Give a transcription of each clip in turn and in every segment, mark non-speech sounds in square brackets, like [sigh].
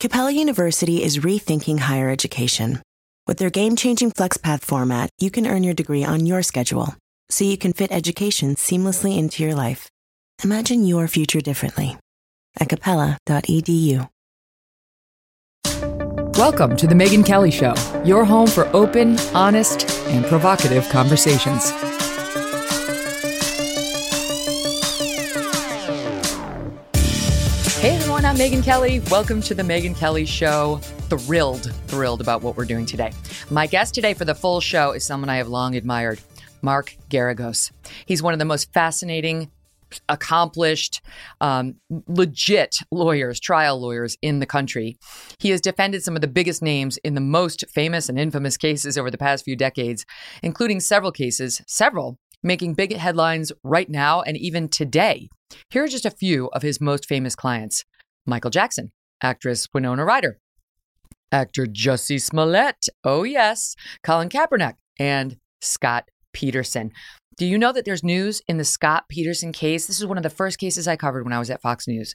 Capella University is rethinking higher education. With their game changing FlexPath format, you can earn your degree on your schedule, so you can fit education seamlessly into your life. Imagine your future differently at capella.edu. Welcome to The Megyn Kelly Show, your home for open, honest, and provocative conversations. I'm Megyn Kelly. Welcome to The Megyn Kelly Show. Thrilled, thrilled about what we're doing today. My guest today for the full show is someone I have long admired, Mark Geragos. He's one of the most fascinating, accomplished, um, legit lawyers, trial lawyers in the country. He has defended some of the biggest names in the most famous and infamous cases over the past few decades, including several cases, several making big headlines right now and even today. Here are just a few of his most famous clients Michael Jackson, actress Winona Ryder, actor Jussie Smollett, oh yes, Colin Kaepernick, and Scott Peterson. Do you know that there's news in the Scott Peterson case? This is one of the first cases I covered when I was at Fox News.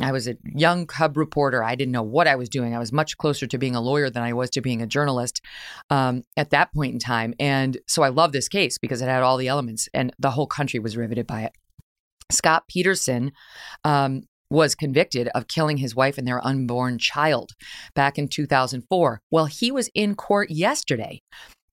I was a young cub reporter. I didn't know what I was doing. I was much closer to being a lawyer than I was to being a journalist um, at that point in time. And so I love this case because it had all the elements, and the whole country was riveted by it. Scott Peterson um, was convicted of killing his wife and their unborn child back in 2004. Well, he was in court yesterday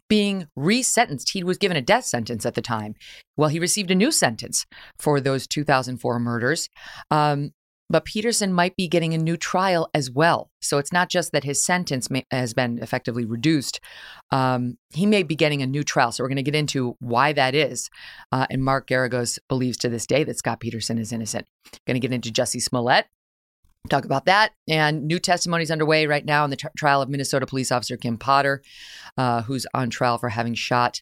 being resentenced. He was given a death sentence at the time. Well, he received a new sentence for those 2004 murders. Um, but Peterson might be getting a new trial as well. So it's not just that his sentence may, has been effectively reduced. Um, he may be getting a new trial. So we're going to get into why that is. Uh, and Mark Geragos believes to this day that Scott Peterson is innocent. Going to get into Jussie Smollett. Talk about that. And new testimonies underway right now in the tr- trial of Minnesota police officer Kim Potter, uh, who's on trial for having shot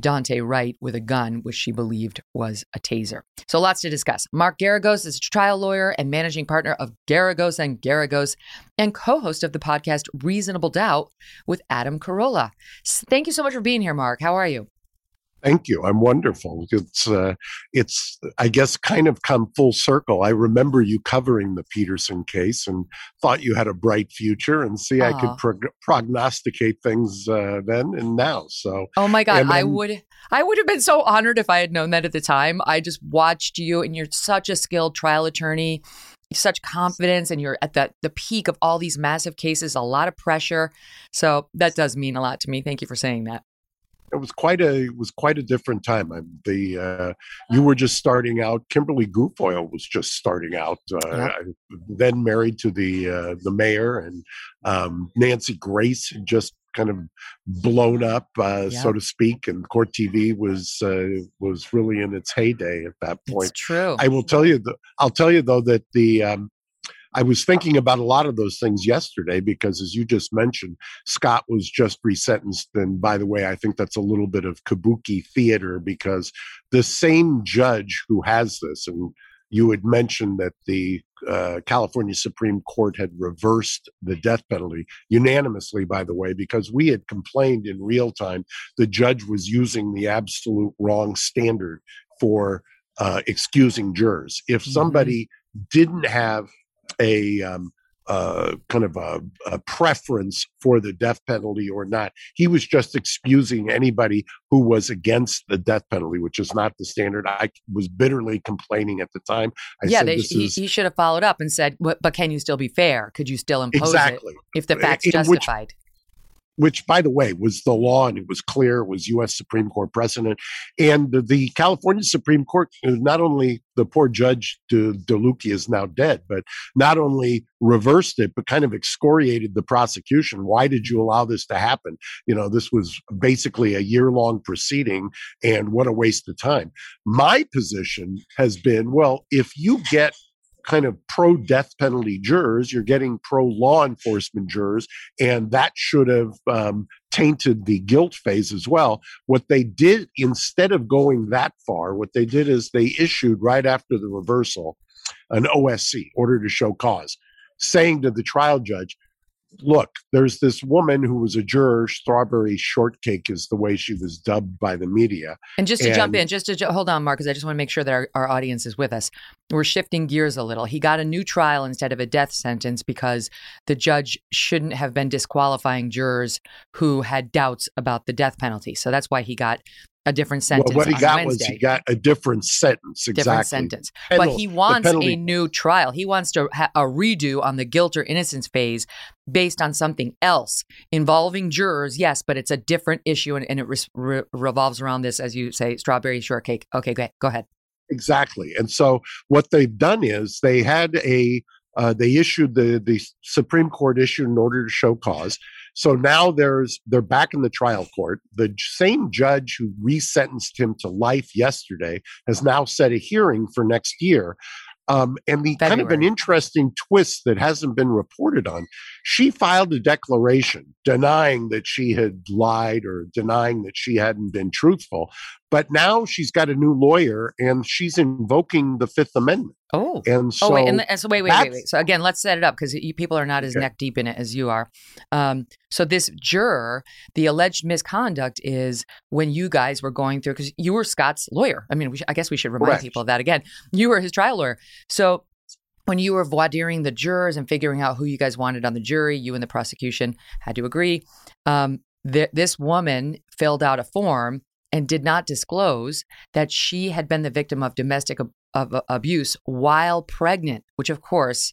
Daunte Wright with a gun, which she believed was a taser. So lots to discuss. Mark Geragos is a trial lawyer and managing partner of Geragos and Geragos and co-host of the podcast Reasonable Doubt with Adam Carolla. Thank you so much for being here, Mark. How are you? Thank you. I'm wonderful. It's uh, it's I guess kind of come full circle. I remember you covering the Peterson case and thought you had a bright future. And see, I could prog- prognosticate things uh, then and now. So Oh my God, I would I would have been so honored if I had known that at the time. I just watched you and you're such a skilled trial attorney, such confidence, and you're at the the peak of all these massive cases, a lot of pressure. So that does mean a lot to me. Thank you for saying that. It was quite a it was quite a different time. I, the uh, you were just starting out. Kimberly Guilfoyle was just starting out. Uh, then married to the uh, the mayor, and um, Nancy Grace had just kind of blown up, uh, so to speak. And Court TV was uh, was really in its heyday at that It's point. true. I will tell you. th- I'll tell you though that the um, I was thinking about a lot of those things yesterday because, as you just mentioned, Scott was just resentenced. And by the way, I think that's a little bit of kabuki theater because the same judge who has this, and you had mentioned that the uh, California Supreme Court had reversed the death penalty unanimously, by the way, because we had complained in real time the judge was using the absolute wrong standard for uh, excusing jurors. If Mhm. somebody didn't have a um, uh, kind of a, a preference for the death penalty or not, he was just excusing anybody who was against the death penalty, which is not the standard. I was bitterly complaining at the time. I yeah, said, they, he, is he should have followed up and said, "But can you still be fair? Could you still impose exactly. it if the facts justified?" Which by the way was the law and it was clear it was US Supreme Court precedent. And the, the California Supreme Court uh, not only the poor judge De, Delucchi is now dead but not only reversed it but kind of excoriated the prosecution. Why did you allow this to happen? You know this was basically a year long proceeding and what a waste of time. My position has been well if you get kind of pro death penalty jurors, you're getting pro law enforcement jurors, and that should have um, tainted the guilt phase as well. What they did, instead of going that far, what they did is they issued right after the reversal an OSC, order to show cause, saying to the trial judge, look, there's this woman who was a juror. Strawberry Shortcake is the way she was dubbed by the media. And just to jump in, just to hold on, Mark, because I just want to make sure that our, our audience is with us. We're shifting gears a little. He got a new trial instead of a death sentence because the judge shouldn't have been disqualifying jurors who had doubts about the death penalty. So that's why he got a different sentence. Well, what he on got Wednesday. was he got a different sentence. Exactly. different sentence. Penal- but he wants a new trial. He wants to ha- a redo on the guilt or innocence phase based on something else involving jurors. Yes, but it's a different issue and, and it res- re- revolves around this, as you say, strawberry shortcake. Okay, go ahead. Go ahead. Exactly. And so what they've done is they had a uh, they issued the the Supreme Court issued an order to show cause. So now there's they're back in the trial court. The same judge who resentenced him to life yesterday has now set a hearing for next year. Um, and the kind of an interesting twist that hasn't been reported on, she filed a declaration denying that she had lied or denying that she hadn't been truthful. But now she's got a new lawyer and she's invoking the Fifth Amendment. Oh. And so, oh wait, and, and so wait, wait, wait, wait. So again, let's set it up because people are not as Okay. neck deep in it as you are. Um, so this juror, the alleged misconduct is when you guys were going through because you were Scott's lawyer. I mean, we sh- I guess we should remind Correct. people of that again. You were his trial lawyer. So when you were voir direing the jurors and figuring out who you guys wanted on the jury, you and the prosecution had to agree. Um, th- this woman filled out a form and did not disclose that she had been the victim of domestic ab- of, uh, abuse while pregnant, which of course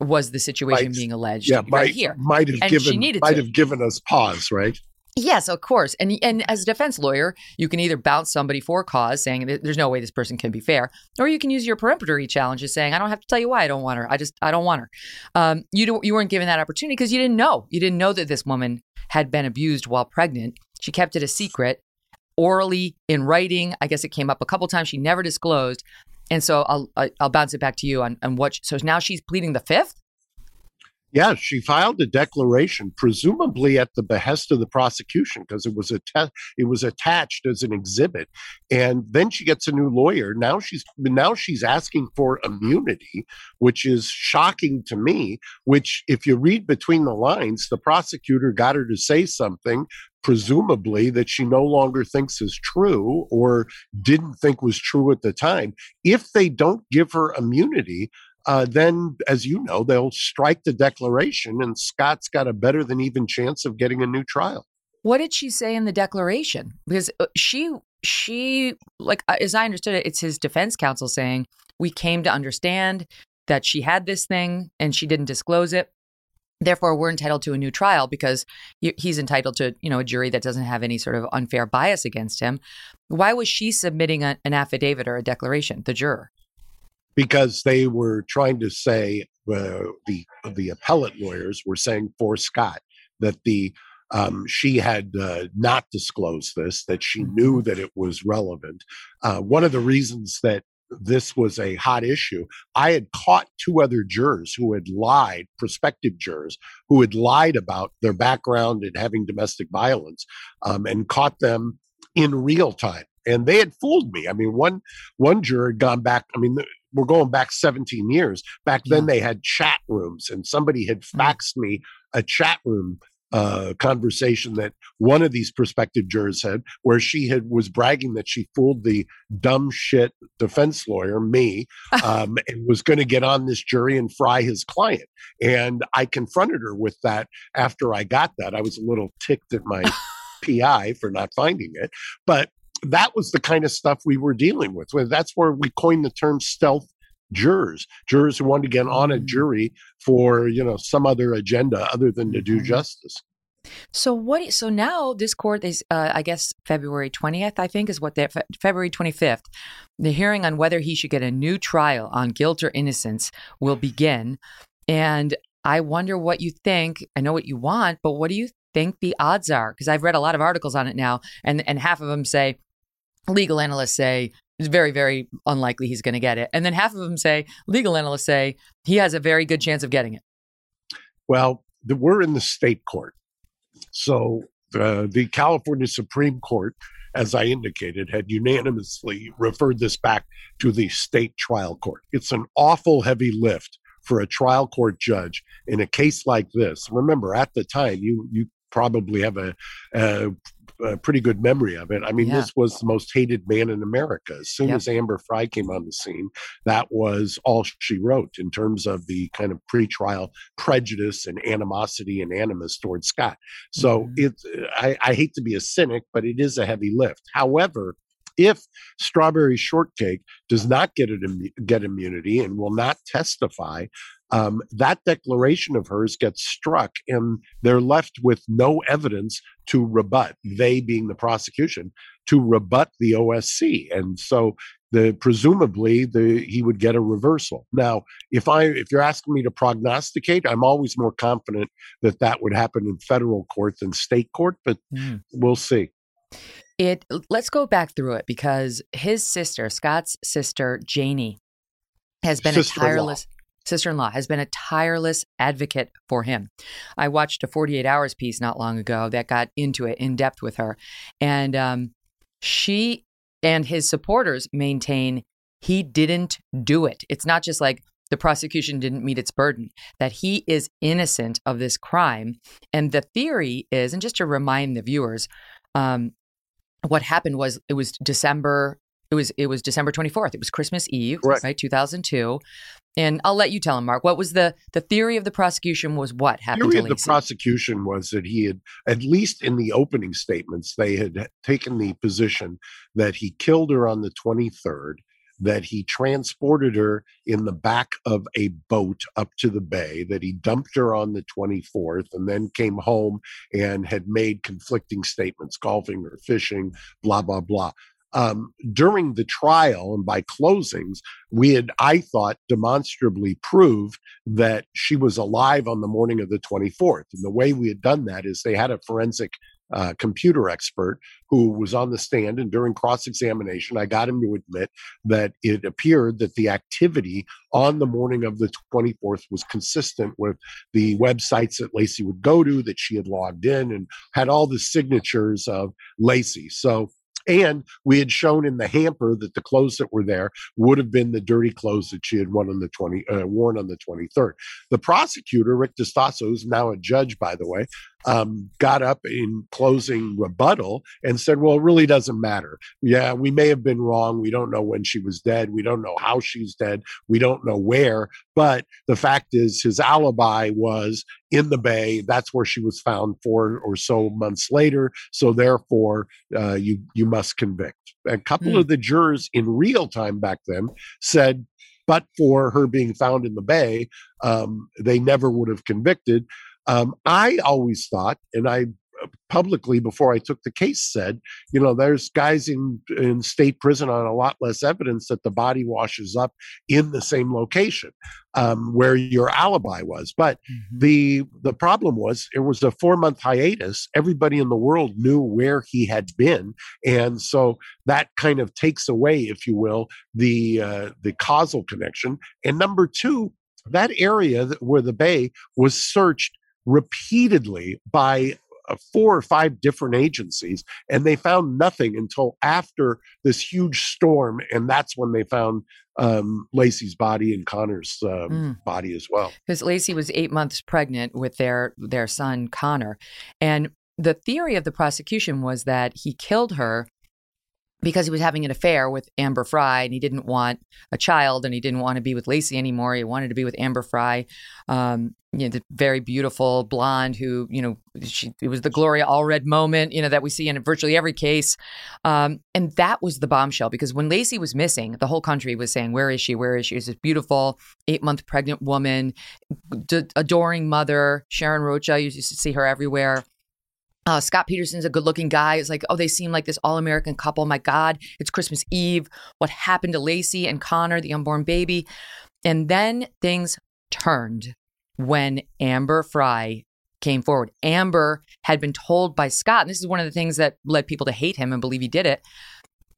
was the situation Might- being alleged yeah, right might, here. might have And given might to. have given us pause, right? Yes, of course. And and as a defense lawyer, you can either bounce somebody for cause, saying there's no way this person can be fair, or you can use your peremptory challenges, saying I don't have to tell you why I don't want her. I just I don't want her. Um, you don't you weren't given that opportunity because you didn't know. You didn't know that this woman had been abused while pregnant. She kept it a secret, orally in writing. I guess it came up a couple times. She never disclosed. And so I'll I'll bounce it back to you on, on what. So now she's pleading the fifth. Yeah, she filed a declaration, presumably at the behest of the prosecution, because it was a te- it was attached as an exhibit. And then she gets a new lawyer. Now she's now she's asking for immunity, which is shocking to me. Which, if you read between the lines, the prosecutor got her to say something, presumably that she no longer thinks is true or didn't think was true at the time. If they don't give her immunity, uh, then, as you know, they'll strike the declaration, and Scott's got a better than even chance of getting a new trial. What did she say in the declaration? Because uh, she she like uh, as I understood it, it's his defense counsel saying we came to understand that she had this thing and she didn't disclose it. Therefore, we're entitled to a new trial because he's entitled to you know a jury that doesn't have any sort of unfair bias against him. Why was she submitting a, an affidavit or a declaration? The juror. Because they were trying to say uh, the the appellate lawyers were saying for Scott that the um, she had uh, not disclosed this, that she knew that it was relevant. Uh, one of the reasons that this was a hot issue, I had caught two other jurors who had lied, prospective jurors who had lied about their background and having domestic violence, um, and caught them in real time. And they had fooled me. I mean, one one juror had gone back. I mean, we're going back 17 years. Back then, they had chat rooms, and somebody had faxed me a chat room uh, conversation that one of these prospective jurors had, where she had was bragging that she fooled the dumb shit defense lawyer, me, [laughs] um, and was going to get on this jury and fry his client. And I confronted her with that after I got that. I was a little ticked at my [laughs] PI for not finding it, but that was the kind of stuff we were dealing with. That's where we coined the term stealth jurors, jurors who wanted to get on a Mm. jury for you know some other agenda other than to do Mhm. justice. So what? So now this court is, uh, I guess, February twentieth. I think is what they Fe- February twenty fifth. The hearing on whether he should get a new trial on guilt or innocence will begin, and I wonder what you think. I know what you want, but what do you think the odds are? Because I've read a lot of articles on it now, and and half of them say legal analysts say it's very, very unlikely he's going to get it. And then half of them say, legal analysts say, he has a very good chance of getting it. Well, the, we're in the state court. So the California Supreme Court, as I indicated, had unanimously referred this back to the state trial court. It's an awful heavy lift for a trial court judge in a case like this. Remember, at the time, you you probably have a, a a pretty good memory of it. I mean, yeah. this was the most hated man in America. As soon yep. as Amber Frey came on the scene, that was all she wrote in terms of the kind of pretrial prejudice and animosity and animus towards Scott. So mm-hmm. it's I, I hate to be a cynic, but it is a heavy lift. However, if strawberry shortcake does not get it get immunity and will not testify um, that declaration of hers gets struck and they're left with no evidence to rebut they being the prosecution to rebut the osc and so the presumably the he would get a reversal. Now if i if you're asking me to prognosticate i'm always more confident that that would happen in federal court than state court but mm. we'll see. It let's go back through it because his sister scott's sister Janey has been a tireless sister in law, has been a tireless advocate for him. I watched a 48 Hours piece not long ago that got into it in depth with her. And um, she and his supporters maintain he didn't do it. It's not just like the prosecution didn't meet its burden, that he is innocent of this crime. And the theory is, and just to remind the viewers, um, what happened was it was December it was it was December 24th. It was Christmas Eve, Correct. right? 2002. And I'll let you tell him, Mark. What was the the theory of the prosecution? Was what happened? The theory of the prosecution was that he had, at least in the opening statements, they had taken the position that he killed her on the 23rd, that he transported her in the back of a boat up to the bay, that he dumped her on the 24th, and then came home and had made conflicting statements, golfing or fishing, blah blah blah um, during the trial and by closings, we had, I thought, demonstrably proved that she was alive on the morning of the 24th. And the way we had done that is they had a forensic uh, computer expert who was on the stand. And during cross examination, I got him to admit that it appeared that the activity on the morning of the 24th was consistent with the websites that Laci would go to, that she had logged in and had all the signatures of Laci. So and we had shown in the hamper that the clothes that were there would have been the dirty clothes that she had worn on the 20, uh, worn on the 23rd. The prosecutor, Rick Distaso, who's now a judge, by the way, um, got up in closing rebuttal and said, Well, it really doesn't matter. Yeah, we may have been wrong. We don't know when she was dead. We don't know how she's dead. We don't know where. But the fact is, his alibi was in the bay. That's where she was found four or so months later. So therefore, uh, you you must convict. A couple mm. of the jurors in real time back then said, but for her being found in the bay, um, they never would have convicted. Um, I always thought, and I uh, publicly before I took the case said, you know, there's guys in in state prison on a lot less evidence that the body washes up in the same location um, where your alibi was. But mm-hmm. the the problem was it was a four month hiatus. Everybody in the world knew where he had been, and so that kind of takes away, if you will, the uh, the causal connection. And number two, that area where the bay was searched repeatedly by uh, four or five different agencies and they found nothing until after this huge storm and that's when they found um, Laci's body and Connor's um, mm. body as well because Laci was eight months pregnant with their their son Connor, and the theory of the prosecution was that he killed her because he was having an affair with Amber Frey and he didn't want a child and he didn't want to be with Laci anymore. He wanted to be with Amber Frey. um, you know, the very beautiful blonde who, you know, she, it was the Gloria Allred moment, you know, that we see in virtually every case. Um, and that was the bombshell because when Laci was missing, the whole country was saying, Where is she? Where is she? She's this beautiful eight month pregnant woman, d- adoring mother. Sharon Rocha, you used to see her everywhere. Uh, Scott Peterson's a good looking guy. It's like, oh, they seem like this all American couple. My God, it's Christmas Eve. What happened to Laci and Connor, the unborn baby? And then things turned when Amber Frey came forward. Amber had been told by Scott, and this is one of the things that led people to hate him and believe he did it.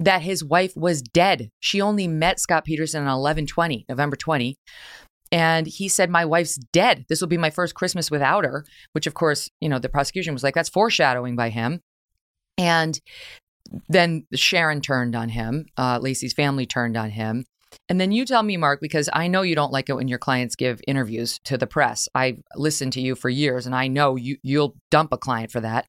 that his wife was dead. She only met Scott Peterson on 1120, November 20. And he said, My wife's dead. This will be my first Christmas without her, which, of course, you know, the prosecution was like, that's foreshadowing by him. And then Sharon turned on him. Uh, Laci's family turned on him. And then you tell me, Mark, because I know you don't like it when your clients give interviews to the press. I've listened to you for years, and I know you you'll dump a client for that.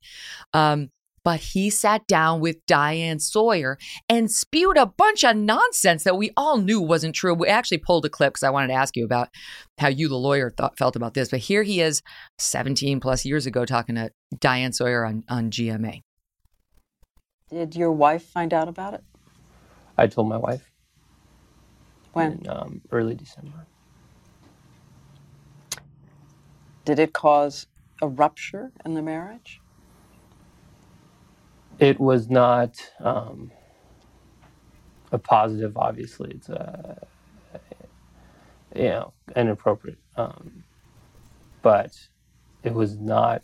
Um, but he sat down with Diane Sawyer and spewed a bunch of nonsense that we all knew wasn't true. We actually pulled a clip because I wanted to ask you about how you, the lawyer, thought, felt about this. But here he is, 17 plus years ago, talking to Diane Sawyer on, on GMA. Did your wife find out about it? I told my wife. When? In um, early December. Did it cause a rupture in the marriage? It was not um, a positive. Obviously, it's a you know inappropriate, um, but it was not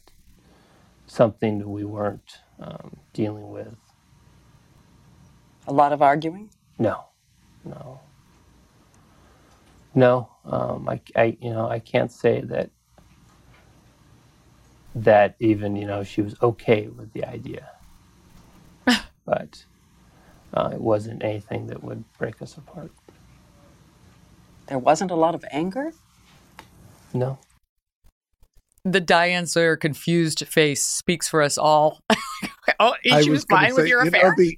something that we weren't um, dealing with. A lot of arguing? No, no, no. Um, I, I, you know, I can't say that that even you know she was okay with the idea [laughs] but uh, it wasn't anything that would break us apart. There wasn't a lot of anger? No. The Diane Sawyer confused face speaks for us all. [laughs] oh, she was, was fine say, with your affair. Know, the,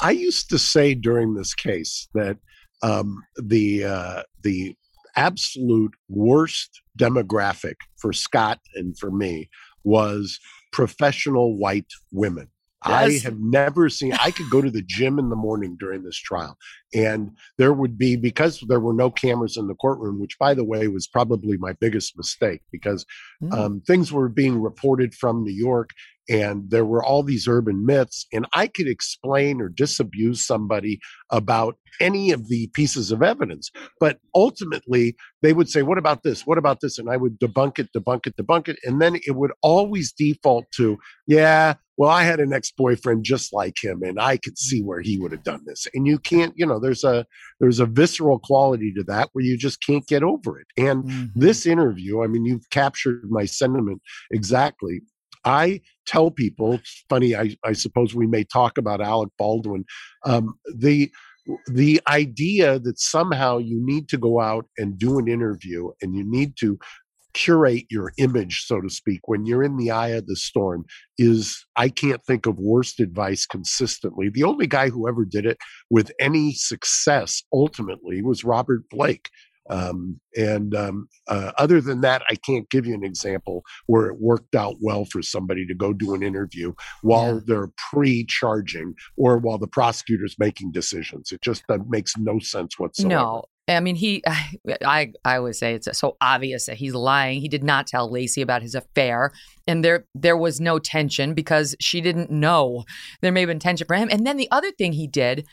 I used to say during this case that um, the uh, the absolute worst demographic for Scott and for me was professional white women. I have never seen, I could go to the gym in the morning during this trial, and there would be, because there were no cameras in the courtroom, which by the way was probably my biggest mistake because mm. um, things were being reported from New York and there were all these urban myths and i could explain or disabuse somebody about any of the pieces of evidence. But ultimately they would say what about this? What about this? And i would debunk it debunk it debunk it and then it would always default to yeah well i had an ex-boyfriend just like him and i could see where he would have done this. And you can't you know there's a there's a visceral quality to that where you just can't get over it. And mm-hmm. this interview i mean you've captured my sentiment exactly I tell people, funny, I, I suppose we may talk about Alec Baldwin. Um, the the idea that somehow you need to go out and do an interview and you need to curate your image, so to speak, when you're in the eye of the storm is, I can't think of worst advice consistently. The only guy who ever did it with any success ultimately was Robert Blake. Um, and um, uh, other than that, I can't give you an example where it worked out well for somebody to go do an interview while yeah. they're pre charging or while the prosecutor's making decisions. It just uh, makes no sense whatsoever. No. I mean, he, [laughs] I, I would say it's so obvious that he's lying. He did not tell Laci about his affair, and there, there was no tension because she didn't know. There may have been tension for him. And then the other thing he did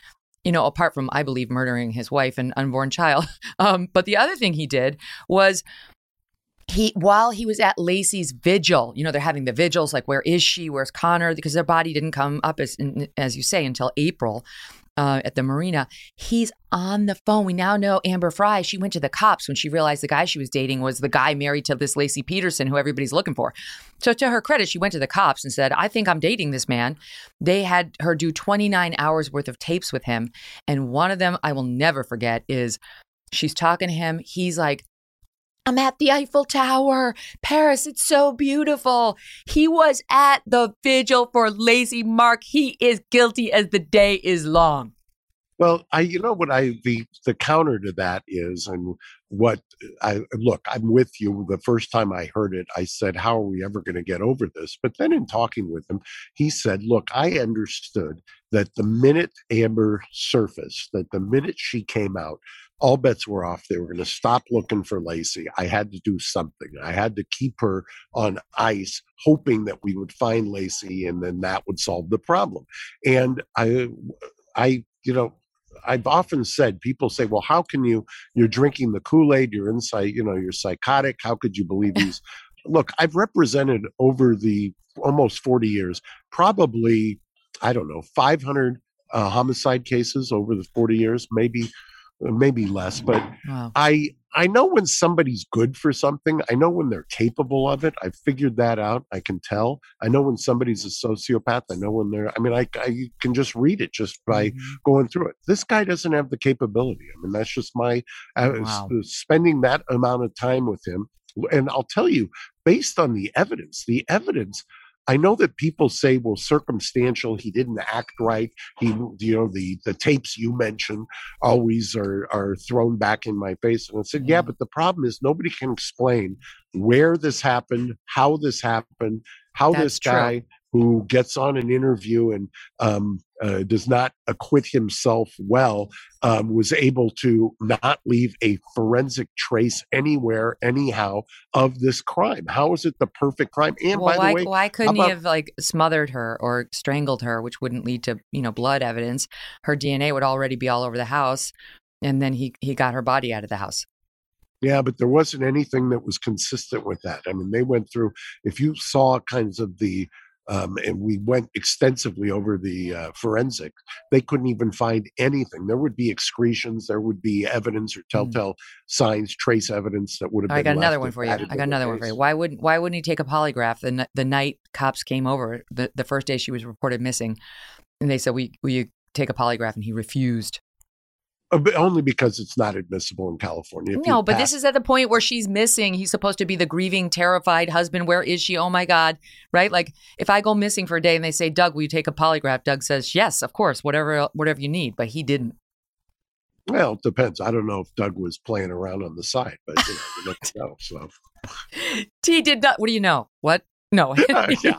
you know, apart from, I believe, murdering his wife and unborn child. [laughs] Um, but the other thing he did was he while he was at Laci's vigil, you know, they're having the vigils, like where is she? Where's Connor? Because their body didn't come up as as you say until April uh, at the marina. He's on the phone. We now know Amber Frey. She went to the cops when she realized the guy she was dating was the guy married to this Laci Peterson, who everybody's looking for. So, to her credit, she went to the cops and said, I think I'm dating this man. They had her do 29 hours worth of tapes with him. And one of them I will never forget is she's talking to him. He's like, I'm at the Eiffel Tower. Paris, it's so beautiful. He was at the vigil for Laci Mark. He is guilty as the day is long. Well, I you know what I the the counter to that is and what I look, I'm with you. The first time I heard it, I said, How are we ever going to get over this? But then in talking with him, he said, Look, I understood that the minute Amber surfaced, that the minute she came out, all bets were off. They were going to stop looking for Laci. I had to do something. I had to keep her on ice, hoping that we would find Laci, and then that would solve the problem. And I, I, you know, I've often said, people say, "Well, how can you? You're drinking the Kool Aid. You're inside. You know, you're psychotic. How could you believe these?" Look, I've represented over the almost 40 years, probably, I don't know, 500 uh, homicide cases over the 40 years, maybe maybe less but Wow. i i know when somebody's good for something i know when they're capable of it i've figured that out i can tell i know when somebody's a sociopath i know when they're i mean i, I can just read it just by Mhm. going through it this guy doesn't have the capability i mean that's just my uh, Wow. s- spending that amount of time with him and i'll tell you based on the evidence the evidence I know that people say, well, circumstantial, he didn't act right. He, you know, the the tapes you mentioned always are are thrown back in my face. And I said, yeah, Yeah. but the problem is nobody can explain where this happened, how this happened, how That's this true. Who gets on an interview and um, uh, does not acquit himself well um, was able to not leave a forensic trace anywhere, anyhow, of this crime. How is it the perfect crime? And well, by why, the way, why couldn't about- he have like smothered her or strangled her, which wouldn't lead to you know blood evidence? Her DNA would already be all over the house, and then he he got her body out of the house. Yeah, but there wasn't anything that was consistent with that. I mean, they went through, if you saw kinds of the, um, and we went extensively over the uh, forensic, they couldn't even find anything. There would be excretions, there would be evidence or telltale signs, trace evidence that would have. I got another one for you. I got another one for you. Why wouldn't Why wouldn't he take a polygraph the the night cops came over the the first day she was reported missing, and they said, "We will you take a polygraph?" and he refused. Uh, only because it's not admissible in California. If No, but this is at the point where she's missing. He's supposed to be the grieving, terrified husband. Where is she? Oh my God. Right? Like if I go missing for a day and they say, Doug, will you take a polygraph? Doug says, Yes, of course, whatever whatever you need. But he didn't. Well, it depends. I don't know if Doug was playing around on the side, but you know, you know. So [laughs] T did not. What do you know? What? No. [laughs] [laughs] yeah,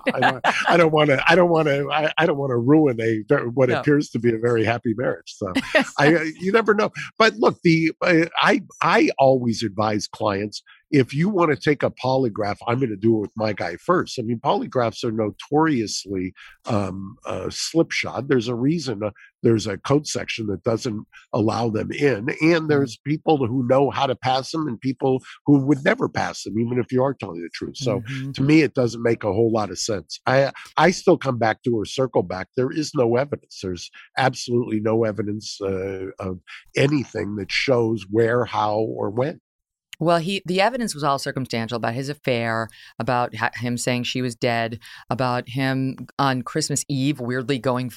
I don't, want to. I don't want to. I, I don't want to ruin a what No. appears to be a very happy marriage. So [laughs] I, uh, you never know. But look, the uh, I I always advise clients if you want to take a polygraph, I'm going to do it with my guy first. I mean, polygraphs are notoriously um, uh, slipshod. There's a reason. Uh, there's a code section that doesn't allow them in, and there's people who know how to pass them, and people who would never pass them, even if you are telling the truth. So Mhm. to me it doesn't make a whole lot of sense i i still come back to or circle back there is no evidence there's absolutely no evidence uh, of anything that shows where how or when Well, he the evidence was all circumstantial about his affair, about ha- him saying she was dead, about him on Christmas Eve weirdly going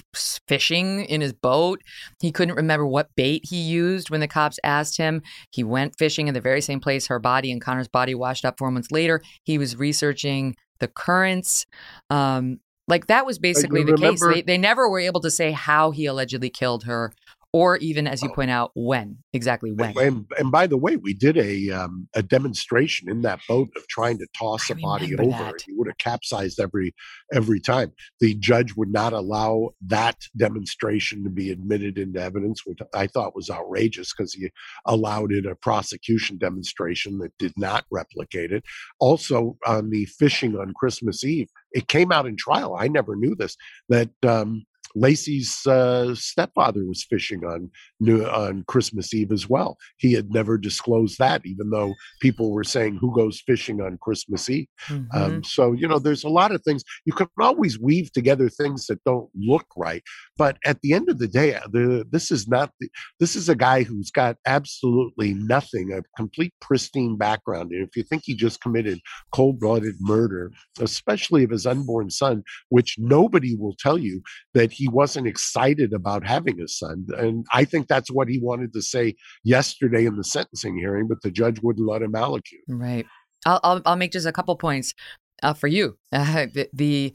fishing in his boat. He couldn't remember what bait he used when the cops asked him. He went fishing in the very same place her body and Connor's body washed up four months later. He was researching the currents. Um, like that was basically the case. They, they never were able to say how he allegedly killed her, or even, as you Oh. point out, when exactly when. and, and by the way we did a um, a demonstration in that boat of trying to toss I a body over you would have capsized every every time the judge would not allow that demonstration to be admitted into evidence which i thought was outrageous because he allowed it a prosecution demonstration that did not replicate it also on the fishing on christmas eve it came out in trial i never knew this that um Laci's uh, stepfather was fishing on New, on Christmas Eve as well. He had never disclosed that, even though people were saying, "Who goes fishing on Christmas Eve?" Mhm. Um, so you know, there's a lot of things you can always weave together things that don't look right. But at the end of the day, the, this is not the, this is a guy who's got absolutely nothing, a complete pristine background. And if you think he just committed cold-blooded murder, especially of his unborn son, which nobody will tell you that he wasn't excited about having a son, and I think that's what he wanted to say yesterday in the sentencing hearing, but the judge wouldn't let him allocute. Right. I'll I'll, I'll make just a couple points uh, for you. Uh, [laughs] the, the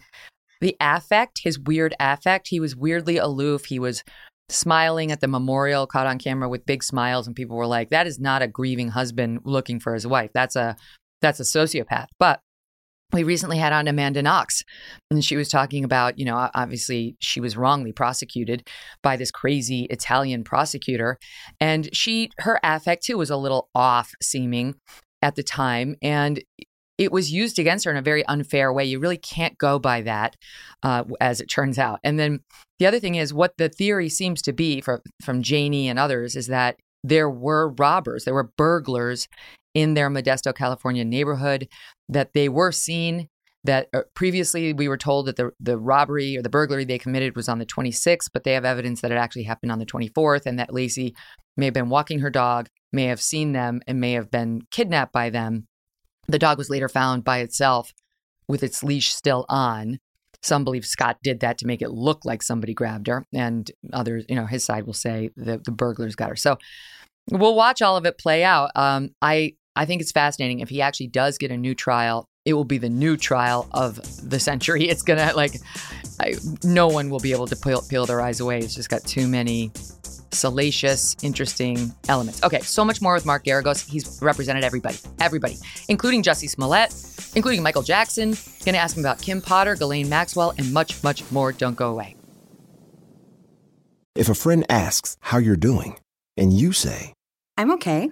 the affect, his weird affect. He was weirdly aloof. He was smiling at the memorial, caught on camera with big smiles, and people were like, "That is not a grieving husband looking for his wife. That's a that's a sociopath." But we recently had on Amanda Knox, and she was talking about, you know, obviously she was wrongly prosecuted by this crazy Italian prosecutor, and she her affect too was a little off seeming at the time, and it was used against her in a very unfair way. You really can't go by that, uh, as it turns out. And then the other thing is what the theory seems to be from from Janey and others is that there were robbers, there were burglars in their Modesto, California neighborhood, that they were seen that uh, previously we were told that the, the robbery or the burglary they committed was on the 26th, but they have evidence that it actually happened on the 24th and that Laci may have been walking her dog, may have seen them, and may have been kidnapped by them. The dog was later found by itself with its leash still on. Some believe Scott did that to make it look like somebody grabbed her, and others, you know, his side will say the, the burglars got her. So we'll watch all of it play out. Um, I I think it's fascinating. If he actually does get a new trial, it will be the new trial of the century. [laughs] It's gonna like, I, no one will be able to peel, peel their eyes away. It's just got too many salacious, interesting elements. Okay, so much more with Mark Geragos. He's represented everybody, everybody, including Jussie Smollett, including Michael Jackson. Gonna ask him about Kim Potter, Ghislaine Maxwell, and much, much more. Don't go away. If a friend asks how you're doing, and you say, I'm okay.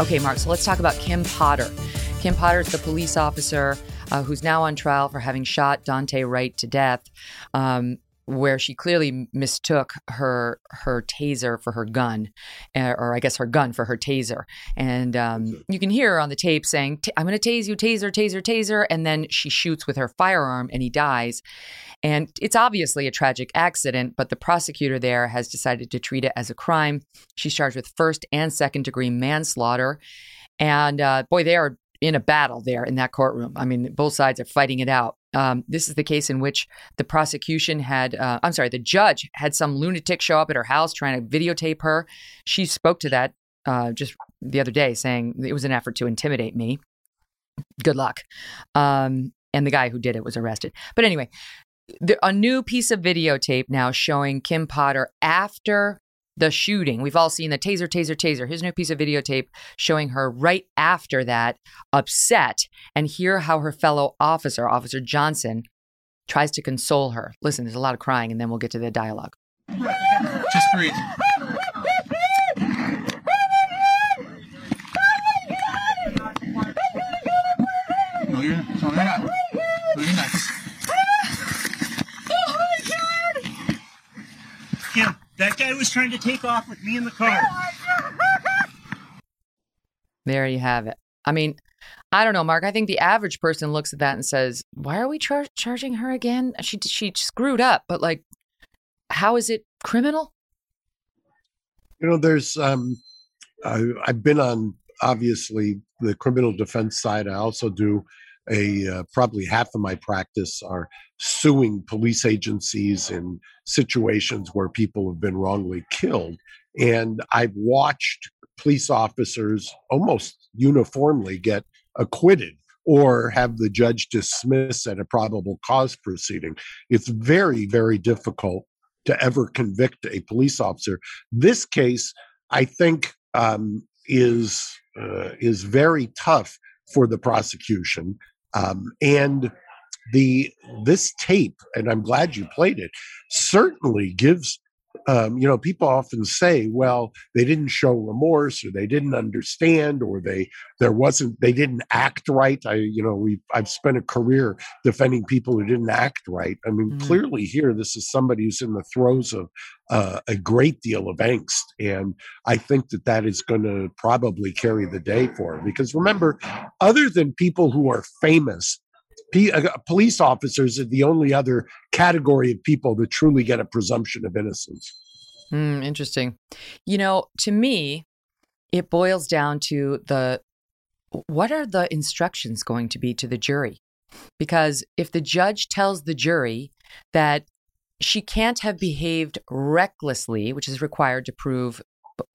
Okay, Mark, so let's talk about Kim Potter. Kim Potter is the police officer uh, who's now on trial for having shot Daunte Wright to death, um, where she clearly mistook her her taser for her gun, uh, or I guess her gun for her taser. And um, you can hear her on the tape saying, "T- I'm going to tase you, taser, taser, taser. And then she shoots with her firearm and he dies. And it's obviously a tragic accident, but the prosecutor there has decided to treat it as a crime. She's charged with first and second degree manslaughter. And uh, boy, they are in a battle there in that courtroom. I mean, both sides are fighting it out. Um, this is the case in which the prosecution had, uh, I'm sorry, the judge had some lunatic show up at her house trying to videotape her. She spoke to that uh, just the other day, saying it was an effort to intimidate me. Good luck. Um, and the guy who did it was arrested. But anyway, the, a new piece of videotape now showing Kim Potter after the shooting. We've all seen the taser, taser, taser. Here's a new piece of videotape showing her right after that, upset, and hear how her fellow officer, Officer Johnson, tries to console her. Listen, there's a lot of crying, and then we'll get to the dialogue. Just breathe. No, you're, you're not. No, you're not. That guy was trying to take off with me in the car. There you have it. I mean, I don't know, Mark. I think the average person looks at that and says, "Why are we char- charging her again? She she screwed up, but like, how is it criminal?" You know, there's um, I, I've been on obviously the criminal defense side. I also do a uh, probably half of my practice are suing police agencies in situations where people have been wrongly killed, and I've watched police officers almost uniformly get acquitted or have the judge dismiss at a probable cause proceeding. It's very, very difficult to ever convict a police officer. This case, I think, um, is uh, is very tough for the prosecution, um, and the this tape, and I'm glad you played it, certainly gives. Um, you know, people often say, "Well, they didn't show remorse, or they didn't understand, or they there wasn't they didn't act right." I, you know, we I've spent a career defending people who didn't act right. I mean, Mhm. clearly here, this is somebody who's in the throes of uh, a great deal of angst, and I think that that is going to probably carry the day for her. Because remember, other than people who are famous, P- uh, police officers are the only other category of people that truly get a presumption of innocence. Hmm, interesting. You know, to me, it boils down to the what are the instructions going to be to the jury? because if the judge tells the jury that she can't have behaved recklessly, which is required to prove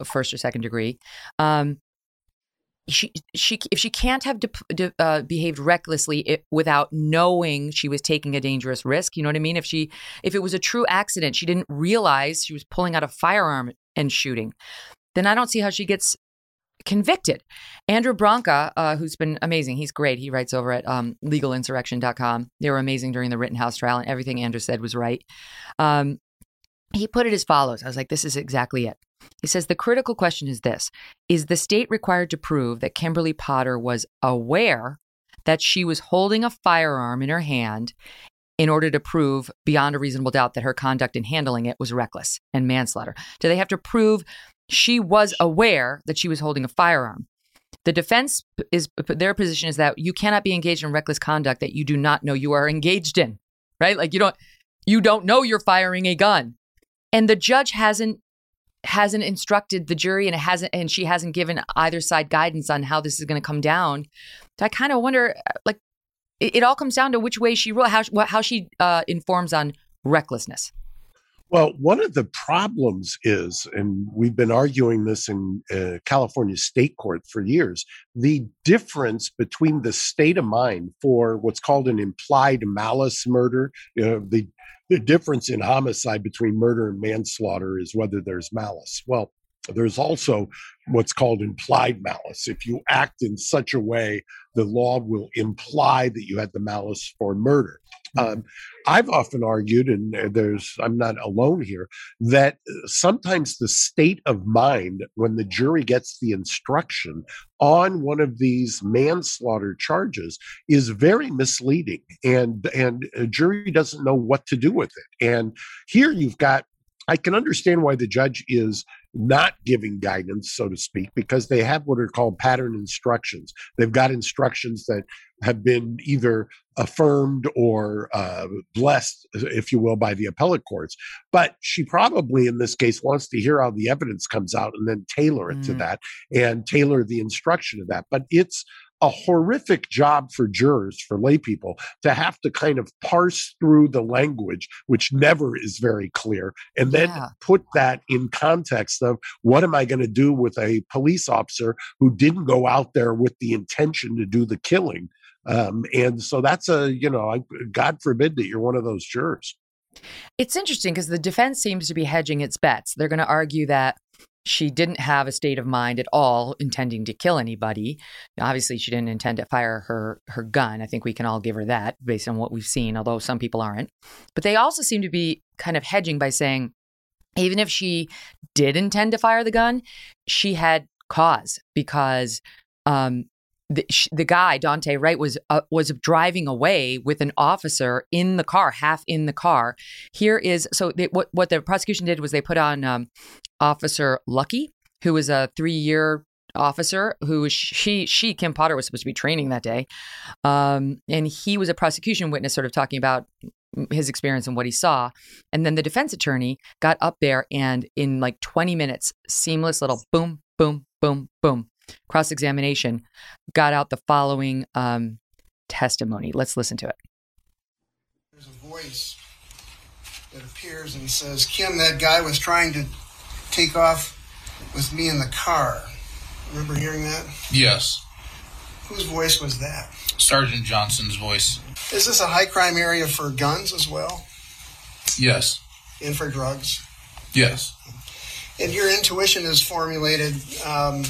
first or second degree, um, she she if she can't have de- de- uh, behaved recklessly it, without knowing she was taking a dangerous risk you know what i mean? If she if it was a true accident she didn't realize she was pulling out a firearm and shooting then i don't see how she gets convicted. Andrew branca uh, who's been amazing he's great he writes over at um, legalinsurrection.com they were amazing during the rittenhouse trial and everything andrew said was right. Um, he put it as follows i was like this is exactly it he says the critical question is this Is the state required to prove that Kimberly Potter was aware that she was holding a firearm in her hand in order to prove beyond a reasonable doubt that her conduct in handling it was reckless and manslaughter? Do they have to prove she was aware that she was holding a firearm? The defense is their position is that you cannot be engaged in reckless conduct that you do not know you are engaged in, right? Like you don't you don't know you're firing a gun. And the judge hasn't hasn't instructed the jury and it hasn't and she hasn't given either side guidance on how this is going to come down. So i kind of wonder like it, it, all comes down to which way she how how she uh, informs on recklessness well one of the problems is and we've been arguing this in uh, california state court for years the difference between the state of mind for what's called an implied malice murder you know, the the difference in homicide between murder and manslaughter is whether there's malice. Well, there's also what's called implied malice. If you act in such a way, the law will imply that you had the malice for murder. Mm-hmm. Um, I've often argued, and there's I'm not alone here, that sometimes the state of mind when the jury gets the instruction on one of these manslaughter charges is very misleading, and and a jury doesn't know what to do with it. And here you've got I can understand why the judge is not giving guidance, so to speak, because they have what are called pattern instructions. They've got instructions that have been either affirmed or uh, blessed, if you will, by the appellate courts. But she probably, in this case, wants to hear how the evidence comes out and then tailor it mm. to that and tailor the instruction of that. But it's a horrific job for jurors, for lay people, to have to kind of parse through the language, which never is very clear, and then yeah. put that in context of what am I going to do with a police officer who didn't go out there with the intention to do the killing. Um, and so that's a, you know, God forbid that you're one of those jurors. It's interesting because the defense seems to be hedging its bets. They're going to argue that she didn't have a state of mind at all intending to kill anybody. Obviously, she didn't intend to fire her her gun. I think we can all give her that based on what we've seen, although some people aren't. But they also seem to be kind of hedging by saying even if she did intend to fire the gun, she had cause because um, the, the guy Daunte Wright was uh, was driving away with an officer in the car, half in the car. Here is so they, what what the prosecution did was they put on um, Officer Luckey, who was a three year officer who she she Kim Potter was supposed to be training that day, um, and he was a prosecution witness, sort of talking about his experience and what he saw. And then the defense attorney got up there and in like 20 minutes, seamless little boom, boom, boom, boom, cross examination, got out the following um, testimony. Let's listen to it. There's a voice that appears and says, Kim, that guy was trying to take off with me in the car. Remember hearing that? Yes. Whose voice was that? Sergeant Johnson's voice. Is this a high crime area for guns as well? Yes. And for drugs? Yes. And your intuition is formulated um,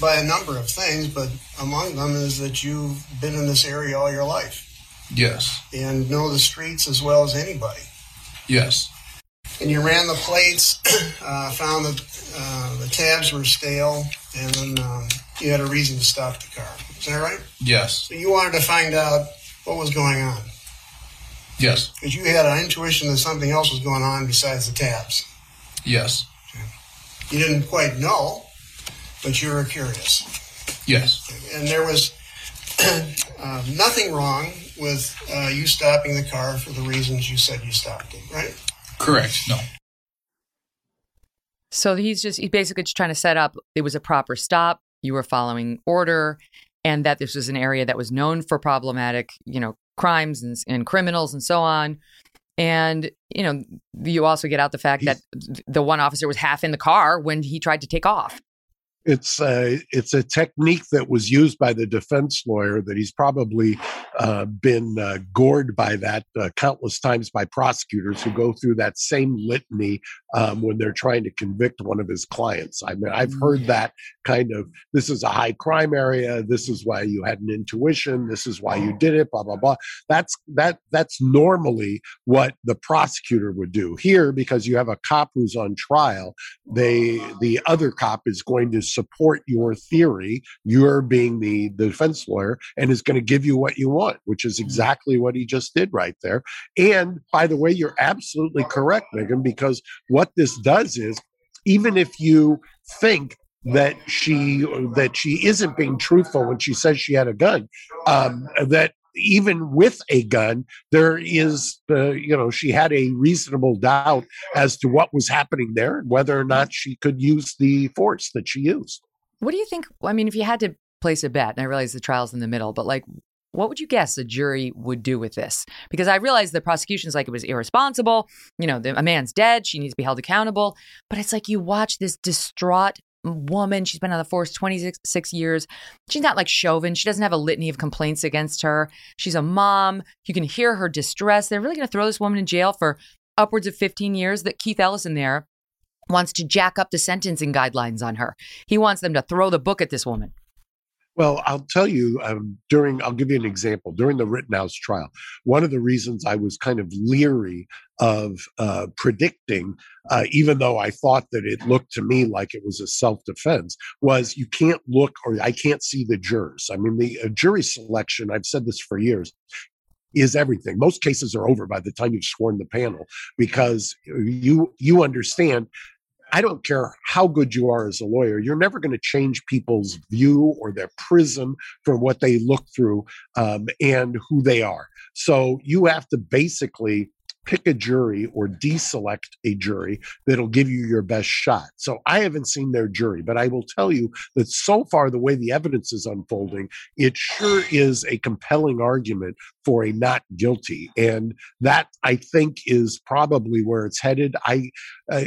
by a number of things, but among them is that you've been in this area all your life. Yes. And know the streets as well as anybody. Yes. And you ran the plates, [clears throat] uh, found that uh, the tabs were stale, and then um, you had a reason to stop the car. Is that right? Yes. So you wanted to find out what was going on. Yes. Because you had an intuition that something else was going on besides the tabs. Yes. You didn't quite know, but you were curious. Yes. And there was [clears throat] uh, nothing wrong with uh, you stopping the car for the reasons you said you stopped it, right? Correct. No. So he's just he's basically just trying to set up it was a proper stop, you were following order, and that this was an area that was known for problematic, you know, crimes and, and criminals and so on. And, you know, you also get out the fact that the one officer was half in the car when he tried to take off it's a it's a technique that was used by the defense lawyer that he's probably uh, been uh, gored by that uh, countless times by prosecutors who go through that same litany um, when they're trying to convict one of his clients. I mean, I've heard that kind of this is a high crime area. This is why you had an intuition. This is why you did it. Blah blah blah. That's that that's normally what the prosecutor would do here because you have a cop who's on trial. They the other cop is going to support your theory. You're being the, the defense lawyer and is going to give you what you want, which is mm. exactly what he just did right there. And by the way, you're absolutely correct, Megyn, because what this does is even if you think that she that she isn't being truthful when she says she had a gun um, that even with a gun, there is, uh, you know, she had a reasonable doubt as to what was happening there and whether or not she could use the force that she used. What do you think? I mean, if you had to place a bet, and I realize the trial's in the middle, but like, what would you guess a jury would do with this? Because I realize the prosecution's like it was irresponsible. You know, the, a man's dead. She needs to be held accountable. But it's like you watch this distraught woman. She's been on the force 26 years. She's not like Chauvin. She doesn't have a litany of complaints against her. She's a mom. You can hear her distress. They're really going to throw this woman in jail for upwards of 15 years that Keith Ellison there wants to jack up the sentencing guidelines on her. He wants them to throw the book at this woman. Well, I'll tell you um, during, I'll give you an example. During the Rittenhouse trial, one of the reasons I was kind of leery of uh, predicting, uh, even though I thought that it looked to me like it was a self defense, was you can't look or I can't see the jurors. I mean, the uh, jury selection, I've said this for years, is everything. Most cases are over by the time you've sworn the panel because you you understand I don't care how good you are as a lawyer, you're never going to change people's view or their prism for what they look through um, and who they are. So you have to basically pick a jury or deselect a jury that'll give you your best shot. So I haven't seen their jury, but I will tell you that so far, the way the evidence is unfolding, it sure is a compelling argument for a not guilty. And that I think is probably where it's headed. I, uh,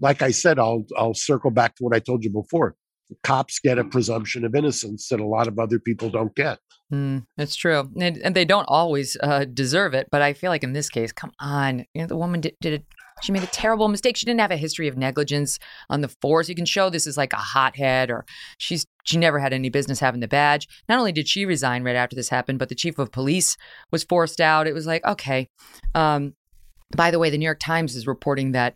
like I said, I'll, I'll circle back to what I told you before cops get a presumption of innocence that a lot of other people don't get. Mm, it's true, and, and, they don't always uh, deserve it. But I feel like in this case, come on, you know, the woman did, did it. She made a terrible mistake. She didn't have a history of negligence on the force. You can show this is like a hothead, or she's she never had any business having the badge. Not only did she resign right after this happened, but the chief of police was forced out. It was like okay. Um, by the way, the New York Times is reporting that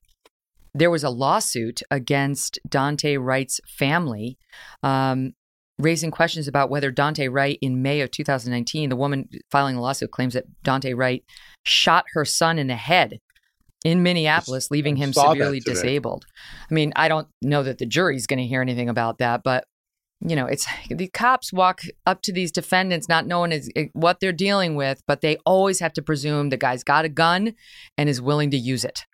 there was a lawsuit against Daunte Wright's family, um, raising questions about whether Daunte Wright, in May of 2019, the woman filing the lawsuit claims that Daunte Wright shot her son in the head in Minneapolis, leaving him severely disabled. I mean, I don't know that the jury's going to hear anything about that, but you know, it's [laughs] the cops walk up to these defendants not knowing is, eh, what they're dealing with, but they always have to presume the guy's got a gun and is willing to use it.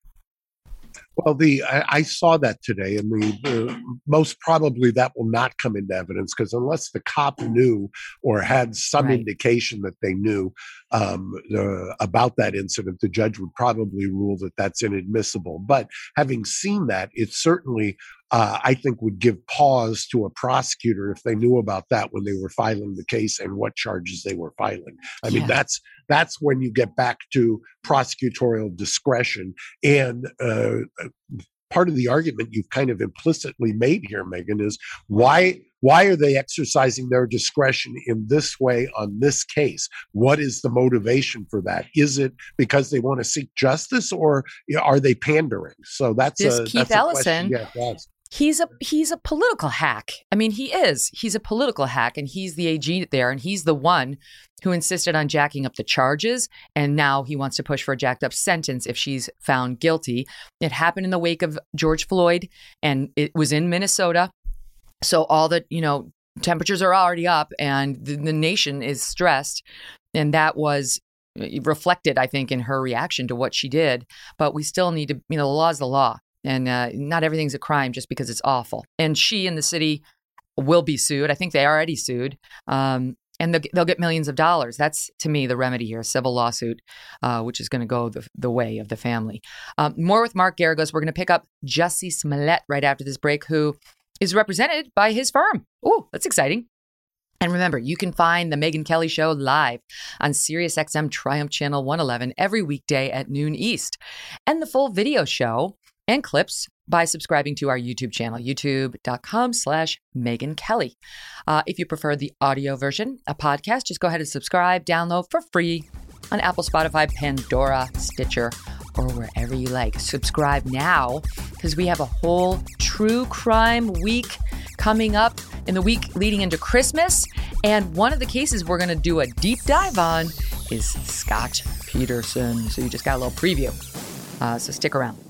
Well, the I, I, saw that today, and the, most probably that will not come into evidence because unless the cop knew or had some right. indication that they knew um, uh, about that incident, the judge would probably rule that that's inadmissible. But having seen that, it certainly uh, I think would give pause to a prosecutor if they knew about that when they were filing the case and what charges they were filing. I yeah. mean, that's that's when you get back to prosecutorial discretion and. Uh, part of the argument you've kind of implicitly made here, Megyn, is why why are they exercising their discretion in this way on this case? What is the motivation for that? Is it because they want to seek justice, or are they pandering? So that's this a, Keith that's Ellison. A yeah, he's a he's a political hack. I mean, he is. He's a political hack, and he's the AG there, and he's the one who insisted on jacking up the charges, and now he wants to push for a jacked up sentence if she's found guilty. It happened in the wake of George Floyd, and it was in Minnesota. So all the you know temperatures are already up, and the, the nation is stressed, and that was eh, reflected, I think, in her reaction to what she did. But we still need to, you know, the law is the law and uh, not everything's a crime just because it's awful. And she and the city will be sued. I think they already sued. Um, and they'll, they'll get millions of dollars. That's to me the remedy here: a civil lawsuit, uh, which is going to go the, the way of the family. Um, more with Mark Geragos. We're going to pick up Jussie Smollett right after this break, who is represented by his firm. Oh, that's exciting. And remember, you can find the Megyn Kelly Show live on SiriusXM Triumph Channel 111 every weekday at noon East, and the full video show and clips by subscribing to our YouTube channel, youtube.com slash Megyn Kelly. Uh, if you prefer the audio version, a podcast, just go ahead and subscribe, download for free on Apple, Spotify, Pandora, Stitcher, or wherever you like. Subscribe now because we have a whole true crime week coming up in the week leading into Christmas. And one of the cases we're going to do a deep dive on is Scott Peterson. So you just got a little preview. Uh, so stick around.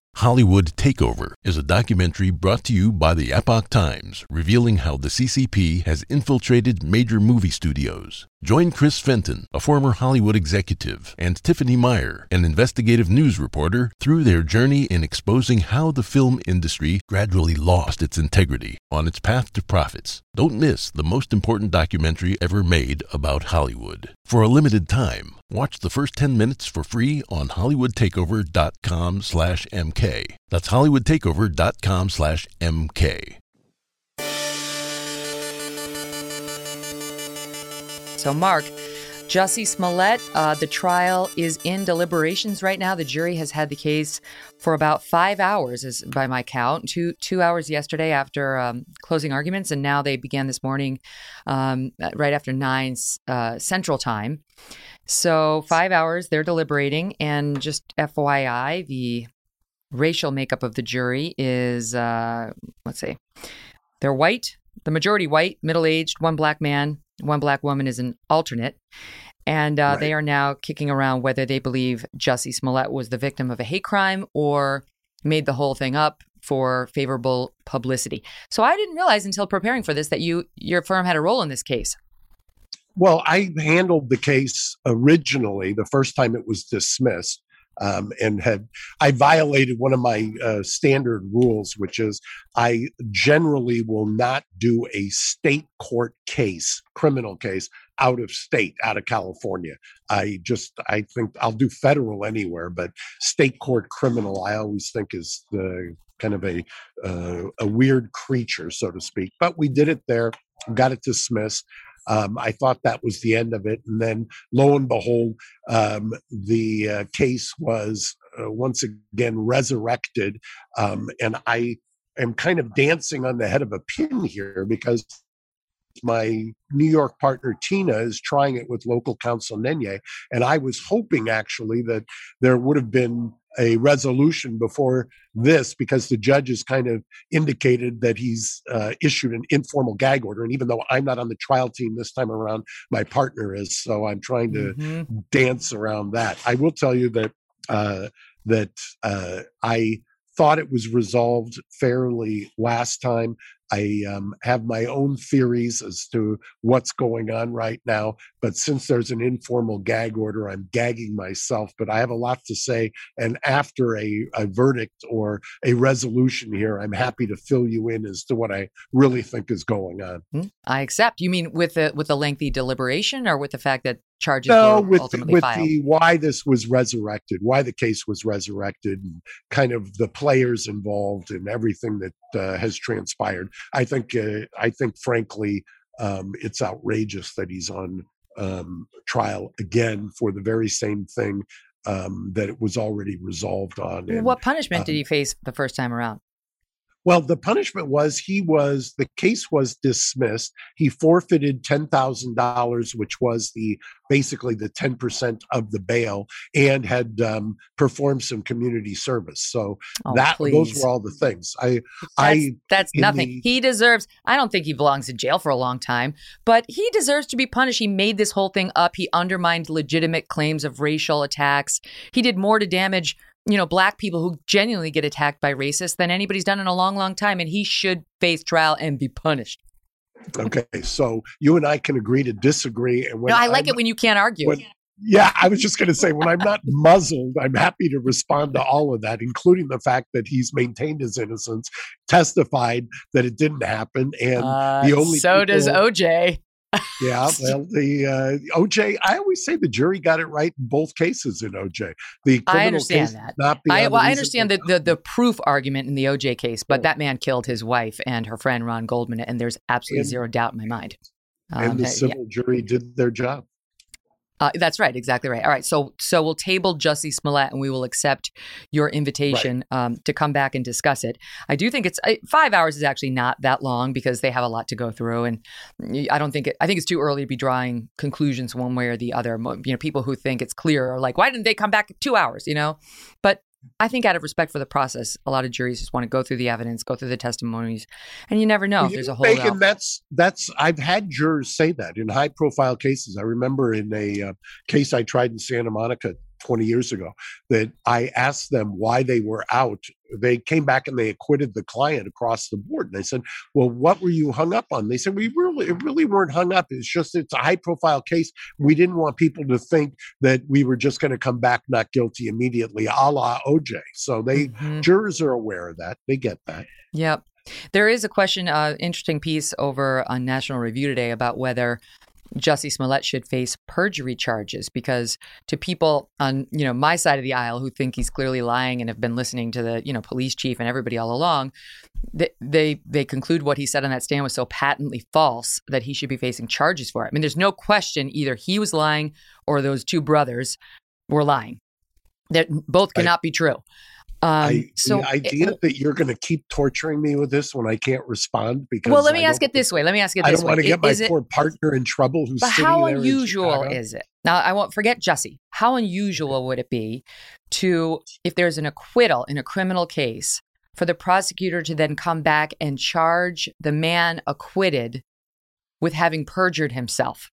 Hollywood Takeover is a documentary brought to you by the Epoch Times, revealing how the CCP has infiltrated major movie studios. Join Chris Fenton, a former Hollywood executive, and Tiffany Meyer, an investigative news reporter, through their journey in exposing how the film industry gradually lost its integrity on its path to profits. Don't miss the most important documentary ever made about Hollywood. For a limited time, watch the first 10 minutes for free on hollywoodtakeover.com slash mk. That's hollywoodtakeover.com So, Mark, Jussie Smollett, uh, the trial is in deliberations right now. The jury has had the case for about five hours, is by my count. Two two hours yesterday after um, closing arguments, and now they began this morning, um, right after nine uh, Central Time. So five hours, they're deliberating, and just FYI, the racial makeup of the jury is uh, let's see, they're white, the majority white, middle aged, one black man, one black woman is an alternate. And uh, right. they are now kicking around whether they believe Jussie Smollett was the victim of a hate crime or made the whole thing up for favorable publicity. So I didn't realize until preparing for this that you your firm had a role in this case. Well, I handled the case originally the first time it was dismissed um, and had I violated one of my uh, standard rules, which is I generally will not do a state court case, criminal case, out of state, out of California. I just I think I'll do federal anywhere, but state court criminal I always think is the kind of a uh, a weird creature, so to speak. But we did it there, got it dismissed. Um, I thought that was the end of it. And then lo and behold, um, the uh, case was uh, once again resurrected. Um, and I am kind of dancing on the head of a pin here because my New York partner Tina is trying it with local counsel Nenye. And I was hoping actually that there would have been a resolution before this because the judge has kind of indicated that he's uh, issued an informal gag order. And even though I'm not on the trial team this time around, my partner is. So I'm trying to mm-hmm. dance around that. I will tell you that uh, that uh, I thought it was resolved fairly last time. I um, have my own theories as to what's going on right now, but since there's an informal gag order, I'm gagging myself. But I have a lot to say, and after a, a verdict or a resolution here, I'm happy to fill you in as to what I really think is going on. Hmm, I accept. You mean with the with the lengthy deliberation, or with the fact that charges no, were with, ultimately with filed? the why this was resurrected, why the case was resurrected, and kind of the players involved and everything that uh, has transpired. I think uh, I think frankly um, it's outrageous that he's on um, trial again for the very same thing um, that it was already resolved on. And, what punishment did um, he face the first time around? Well, the punishment was he was the case was dismissed. He forfeited ten thousand dollars, which was the basically the ten percent of the bail, and had um, performed some community service. So Oh, that those were all the things. I That's, I that's nothing. the- he deserves. I don't think he belongs in jail for a long time, but he deserves to be punished. He made this whole thing up. He undermined legitimate claims of racial attacks. He did more to damage, you know, black people who genuinely get attacked by racists than anybody's done in a long, long time, and he should face trial and be punished. okay. So you and I can agree to disagree. And when no, I like I'm- it when you can't argue. when- yeah, I was just going to say when I'm not [laughs] muzzled, I'm happy to respond to all of that, including the fact that he's maintained his innocence, testified that it didn't happen, and Uh, the only so does OJ. Yeah, [laughs] well, the uh, OJ, I always say the jury got it right in both cases in OJ. The criminal I understand case that. not I, well, I understand the, the the proof argument in the OJ case, but that man killed his wife and her friend Ron Goldman, and there's absolutely And- zero doubt in my mind. and Um, the yeah. civil jury did their job. Uh, that's right, exactly right. All right, so so we'll table Jussie Smollett, and we will accept your invitation um, to come back and discuss it. I do think it's five hours is actually not that long because they have a lot to go through, and I don't think it, I think it's too early to be drawing conclusions one way or the other. You know, people who think it's clear are like, why didn't they come back two hours? You know, but I think out of respect for the process, a lot of juries just want to go through the evidence, go through the testimonies, and you never know Well, if there's a whole. Megyn, that's that's I've had jurors say that in high profile cases. I remember in a uh, case I tried in Santa Monica 20 years ago that I asked them why they were out. They came back and they acquitted the client across the board. And I said, "Well, what were you hung up on?" They said, "We really it really weren't hung up. It's just it's a high profile case. We didn't want people to think that we were just going to come back not guilty immediately, a la OJ." So they Mhm. jurors are aware of that. They get that. Yep. There is a question, uh, interesting piece over on National Review today about whether Jussie Smollett should face perjury charges because to people on you know my side of the aisle who think he's clearly lying and have been listening to the you know police chief and everybody all along, they they, they conclude what he said on that stand was so patently false that he should be facing charges for it. I mean, there's no question either he was lying or those two brothers were lying. That both cannot be true. Um, I, so the idea that you're going to keep torturing me with this when I can't respond because Well, let me ask it this way. Let me ask it I don't way. want to get my it- poor partner in trouble who's But how unusual is it? Now, I won't forget Jussie. How unusual would it be to, if there's an acquittal in a criminal case, for the prosecutor to then come back and charge the man acquitted with having perjured himself?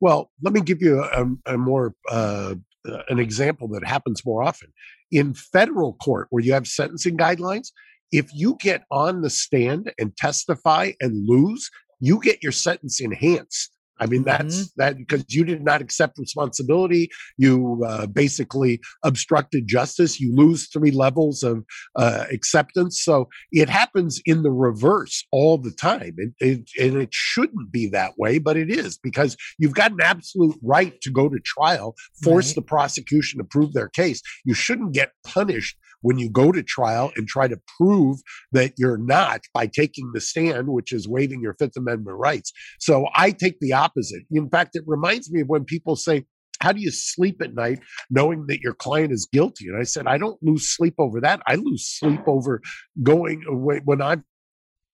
Well, let me give you a, a more uh, uh, an example that happens more often in federal court where you have sentencing guidelines. If you get on the stand and testify and lose, you get your sentence enhanced. I mean, that's that because you did not accept responsibility. You uh, basically obstructed justice. You lose three levels of uh, acceptance. So it happens in the reverse all the time. It, it, and it shouldn't be that way, but it is because you've got an absolute right to go to trial, force Right. the prosecution to prove their case. You shouldn't get punished when you go to trial and try to prove that you're not by taking the stand, which is waiving your Fifth Amendment rights. So I take the opposite. In fact, it reminds me of when people say, how do you sleep at night knowing that your client is guilty? And I said, I don't lose sleep over that. I lose sleep over going away when I've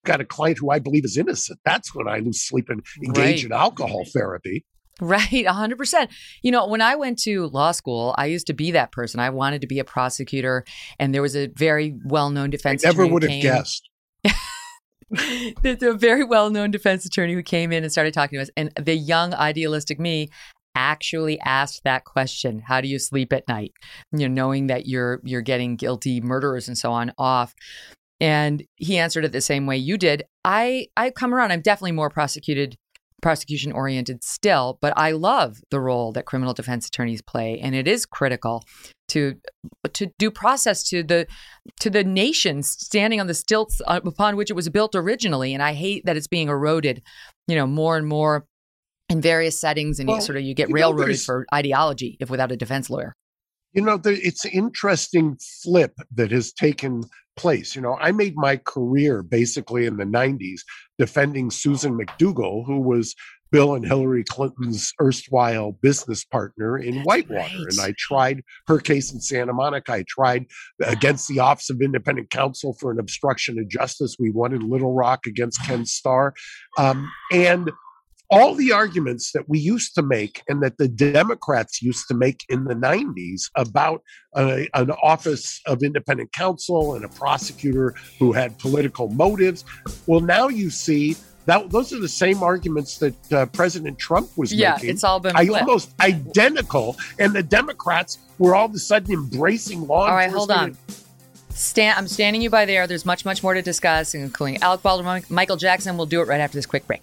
got a client who I believe is innocent. That's when I lose sleep and engage Right. in alcohol therapy. Right, 100%. You know, when I went to law school, I used to be that person. I wanted to be a prosecutor, and there was a very well known defense I never attorney would have guessed. [laughs] There's a very well known defense attorney who came in and started talking to us. And the young, idealistic me actually asked that question How do you sleep at night? You know, knowing that you're you're getting guilty murderers and so on off. And he answered it the same way you did. I I come around. I'm definitely more prosecuted prosecution oriented still, but I love the role that criminal defense attorneys play, and it is critical to to due process to the to the nation standing on the stilts upon which it was built originally. And I hate that it's being eroded, you know, more and more in various settings, and you Well, sort of you get you railroaded there's- for ideology if without a defense lawyer. You know, there, it's an interesting flip that has taken place. You know, I made my career basically in the 90s defending Susan McDougal, who was Bill and Hillary Clinton's erstwhile business partner in That's Whitewater. right. And I tried her case in Santa Monica. I tried against the Office of Independent Counsel for an obstruction of justice. We won in Little Rock against Ken Starr. Um, and all the arguments that we used to make and that the Democrats used to make in the 90s about a, an office of independent counsel and a prosecutor who had political motives. Well, now you see that those are the same arguments that uh, President Trump was Yeah, making. it's all been I- almost identical, and the Democrats were all of a sudden embracing law All right, hold on. Stan, I'm standing you by there. There's much, much more to discuss, including Alec Baldwin, Michael Jackson. We'll do it right after this quick break.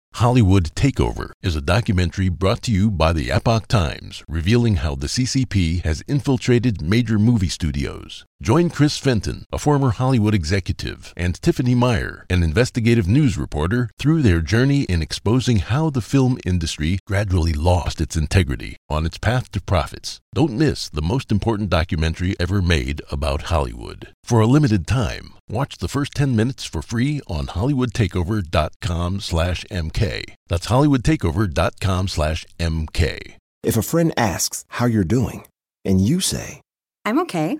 Hollywood Takeover is a documentary brought to you by the Epoch Times, revealing how the CCP has infiltrated major movie studios. Join Chris Fenton, a former Hollywood executive, and Tiffany Meyer, an investigative news reporter, through their journey in exposing how the film industry gradually lost its integrity on its path to profits. Don't miss the most important documentary ever made about Hollywood. For a limited time, watch the first 10 minutes for free on hollywoodtakeover.com slash mk. That's hollywoodtakeover.com slash mk. If a friend asks how you're doing, and you say, I'm okay.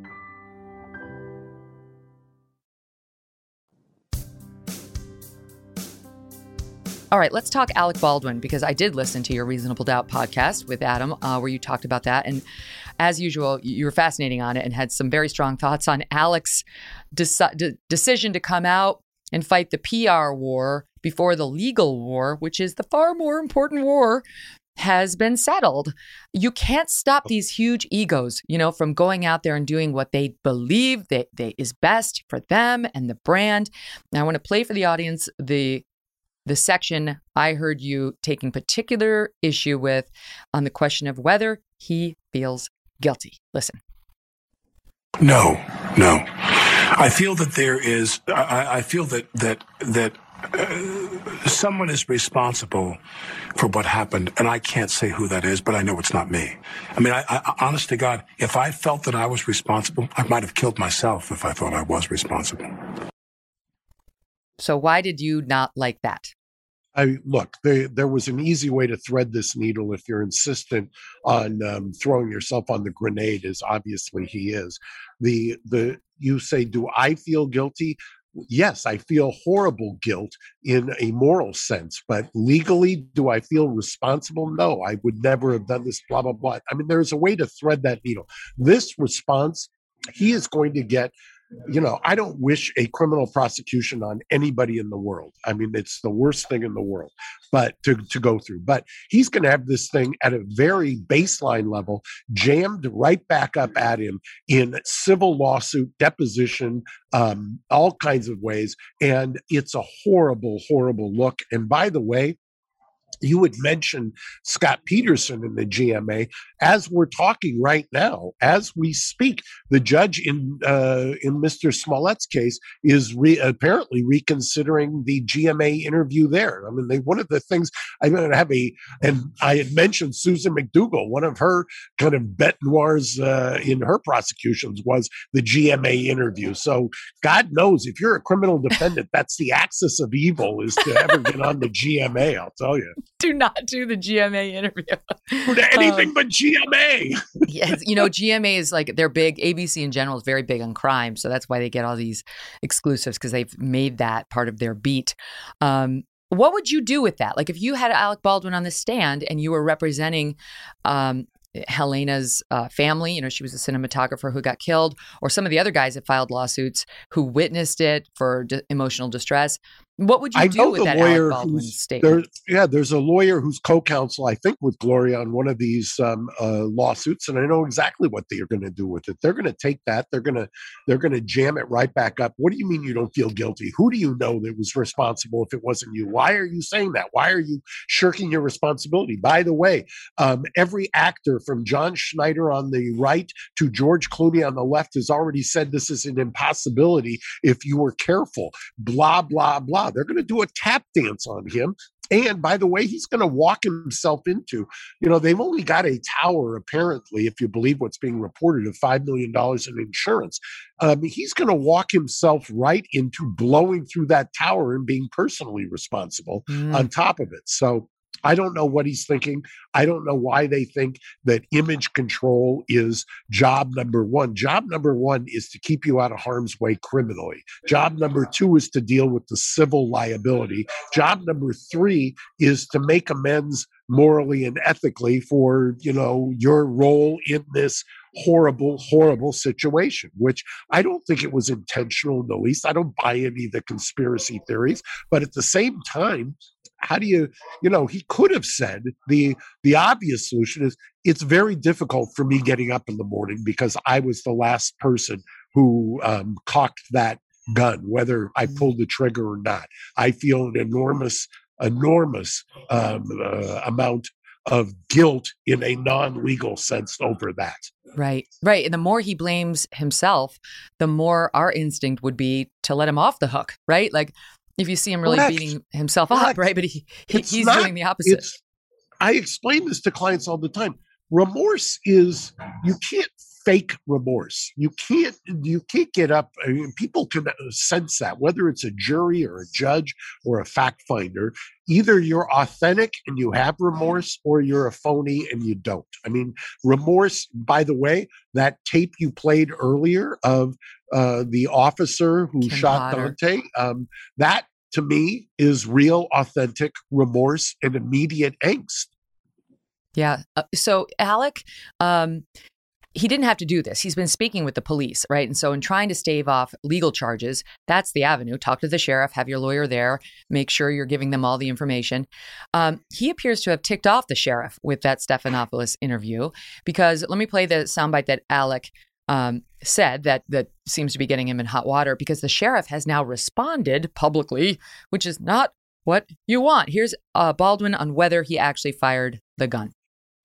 All right, let's talk Alec Baldwin because I did listen to your Reasonable Doubt podcast with Adam, uh, where you talked about that. And as usual, you were fascinating on it and had some very strong thoughts on Alec's deci- de- decision to come out and fight the PR war before the legal war, which is the far more important war, has been settled. You can't stop these huge egos, you know, from going out there and doing what they believe they is best for them and the brand. Now, I want to play for the audience the the section I heard you taking particular issue with on the question of whether he feels guilty. Listen. No, no. I feel that there is. I, I feel that that that uh, someone is responsible for what happened, and I can't say who that is, but I know it's not me. I mean, I, I honest to God, if I felt that I was responsible, I might have killed myself if I thought I was responsible. So why did you not like that? I look. There, there was an easy way to thread this needle if you're insistent on um, throwing yourself on the grenade, as obviously he is. The the you say, do I feel guilty? Yes, I feel horrible guilt in a moral sense, but legally, do I feel responsible? No, I would never have done this. Blah blah blah. I mean, there's a way to thread that needle. This response, he is going to get you know, I don't wish a criminal prosecution on anybody in the world. I mean, it's the worst thing in the world, but to, to go through. But he's going to have this thing at a very baseline level jammed right back up at him in civil lawsuit, deposition, um, all kinds of ways. And it's a horrible, horrible look. And by the way, you would mention Scott Peterson in the GMA as we're talking right now, as we speak. The judge in uh, in Mr. Smollett's case is re- apparently reconsidering the GMA interview there. I mean, they, one of the things I'm going to have a, and I had mentioned Susan McDougal. One of her kind of bet noirs uh, in her prosecutions was the GMA interview. So God knows if you're a criminal [laughs] defendant, that's the axis of evil is to ever get on the GMA. I'll tell you Do not do the GMA interview. anything Um, but GMA. yes, you know, GMA is like they're big. ABC in general is very big on crime, so that's why they get all these exclusives because they've made that part of their beat. Um, what would you do with that? Like, if you had Alec Baldwin on the stand and you were representing um, Halyna's uh, family. You know, she was a cinematographer who got killed, or some of the other guys that filed lawsuits who witnessed it for d- emotional distress. What would you I do with that lawyer Alec Baldwin statement? there. Yeah, there's a lawyer who's co-counsel, I think, with Gloria on one of these um, uh, lawsuits, and I know exactly what they are going to do with it. They're going to take that. They're going to they're going to jam it right back up. What do you mean you don't feel guilty? Who do you know that was responsible if it wasn't you? Why are you saying that? Why are you shirking your responsibility? By the way, um, every actor from John Schneider on the right to George Clooney on the left has already said this is an impossibility if you were careful. Blah blah blah. They're going to do a tap dance on him. And by the way, he's going to walk himself into, you know, they've only got a tower, apparently, if you believe what's being reported, of $5 million in insurance. Um, he's going to walk himself right into blowing through that tower and being personally responsible Mm. on top of it. So I don't know what he's thinking. I don't know why they think that image control is job number one. Job number one is to keep you out of harm's way criminally. Job number two is to deal with the civil liability. Job number three is to make amends morally and ethically for you know your role in this horrible horrible situation which i don't think it was intentional in the least i don't buy any of the conspiracy theories but at the same time how do you you know he could have said the the obvious solution is it's very difficult for me getting up in the morning because i was the last person who um, cocked that gun whether i pulled the trigger or not i feel an enormous enormous um, uh, amount of guilt in a non-legal sense over that Right, right. And the more he blames himself, the more our instinct would be to let him off the hook, right? Like if you see him really Correct. beating himself up, right? But he, he he's not- doing the opposite. I explain this to clients all the time. Remorse is you can't fake remorse. You can't you can't get up. I mean, people can uh, sense that whether it's a jury or a judge or a fact finder. Either you're authentic and you have remorse, or you're a phony and you don't. I mean, remorse. By the way, that tape you played earlier of uh, the officer who Kim shot Potter. Daunte. Um, that to me is real, authentic remorse and immediate angst. Yeah. Uh, so Alec, um, he didn't have to do this. He's been speaking with the police, right? And so, in trying to stave off legal charges, that's the avenue. Talk to the sheriff, have your lawyer there, make sure you're giving them all the information. Um, he appears to have ticked off the sheriff with that Stephanopoulos interview because let me play the soundbite that Alec um, said that that seems to be getting him in hot water because the sheriff has now responded publicly, which is not what you want. Here's uh, Baldwin on whether he actually fired the gun.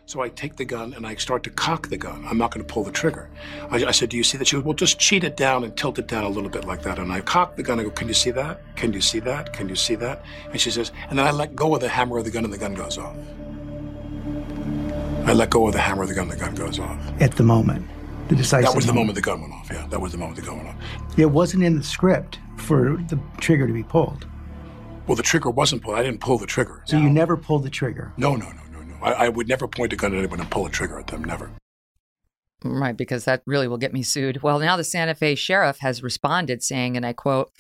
So I take the gun and I start to cock the gun. I'm not going to pull the trigger. I, I said, Do you see that? She goes, Well, just cheat it down and tilt it down a little bit like that. And I cock the gun. I go, Can you see that? Can you see that? Can you see that? And she says, And then I let go of the hammer of the gun and the gun goes off. I let go of the hammer of the gun and the gun goes off. at the moment, the decisive. That was the moment the gun went off. Yeah, that was the moment the gun went off. It wasn't in the script for the trigger to be pulled, Well, the trigger wasn't pulled. I didn't pull the trigger. so you never pulled the trigger. No, no, no, no, no. I, I would never point a gun at anyone and pull a trigger at them. Never. Right, because that really will get me sued. Well, now the Santa Fe sheriff has responded saying, and I quote,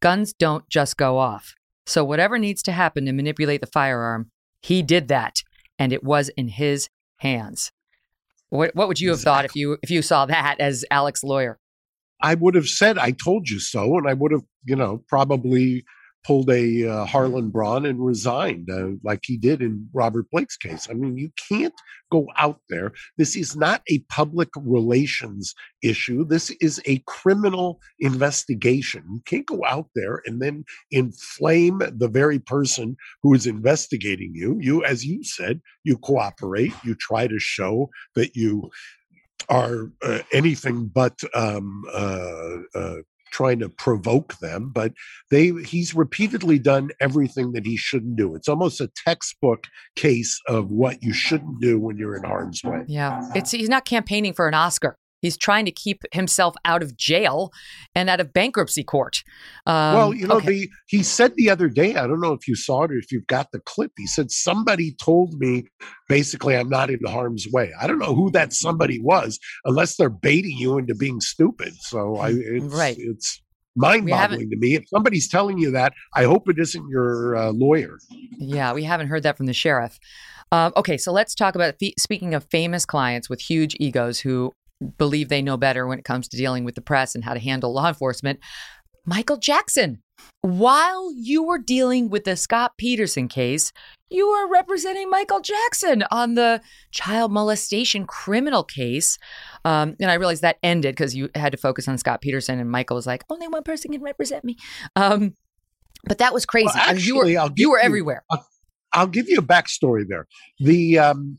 guns don't just go off. So whatever needs to happen to manipulate the firearm, he did that, and it was in his hands. What, what would you have thought if you if you saw that as Alec's lawyer? I would have said, I told you so. And I would have, you know, probably pulled a uh, Harland Braun and resigned uh, like he did in Robert Blake's case. I mean, you can't go out there. This is not a public relations issue. This is a criminal investigation. You can't go out there and then inflame the very person who is investigating you. You, as you said, you cooperate, you try to show that you are uh, anything but um, uh, uh, trying to provoke them. But they he's repeatedly done everything that he shouldn't do. It's almost a textbook case of what you shouldn't do when you're in harm's way. Yeah, it's he's not campaigning for an Oscar. He's trying to keep himself out of jail and out of bankruptcy court. Um, well, you know, okay. the he said the other day, I don't know if you saw it or if you've got the clip. He said somebody told me basically I'm not in harm's way. I don't know who that somebody was, unless they're baiting you into being stupid. So I, it's, Right. it's mind-boggling to me. If somebody's telling you that, I hope it isn't your uh, lawyer. Yeah, we haven't heard that from the sheriff. Um, okay, so let's talk about fe- speaking of famous clients with huge egos who believe they know better when it comes to dealing with the press and how to handle law enforcement. Michael Jackson. While you were dealing with the Scott Peterson case, you were representing Michael Jackson on the child molestation criminal case. Um, and I realized that ended because you had to focus on Scott Peterson, and Michael was like, only one person can represent me. Um, but that was crazy. Well, I mean, you were, actually, you were you- everywhere. I'll, I'll give you a backstory there. The um,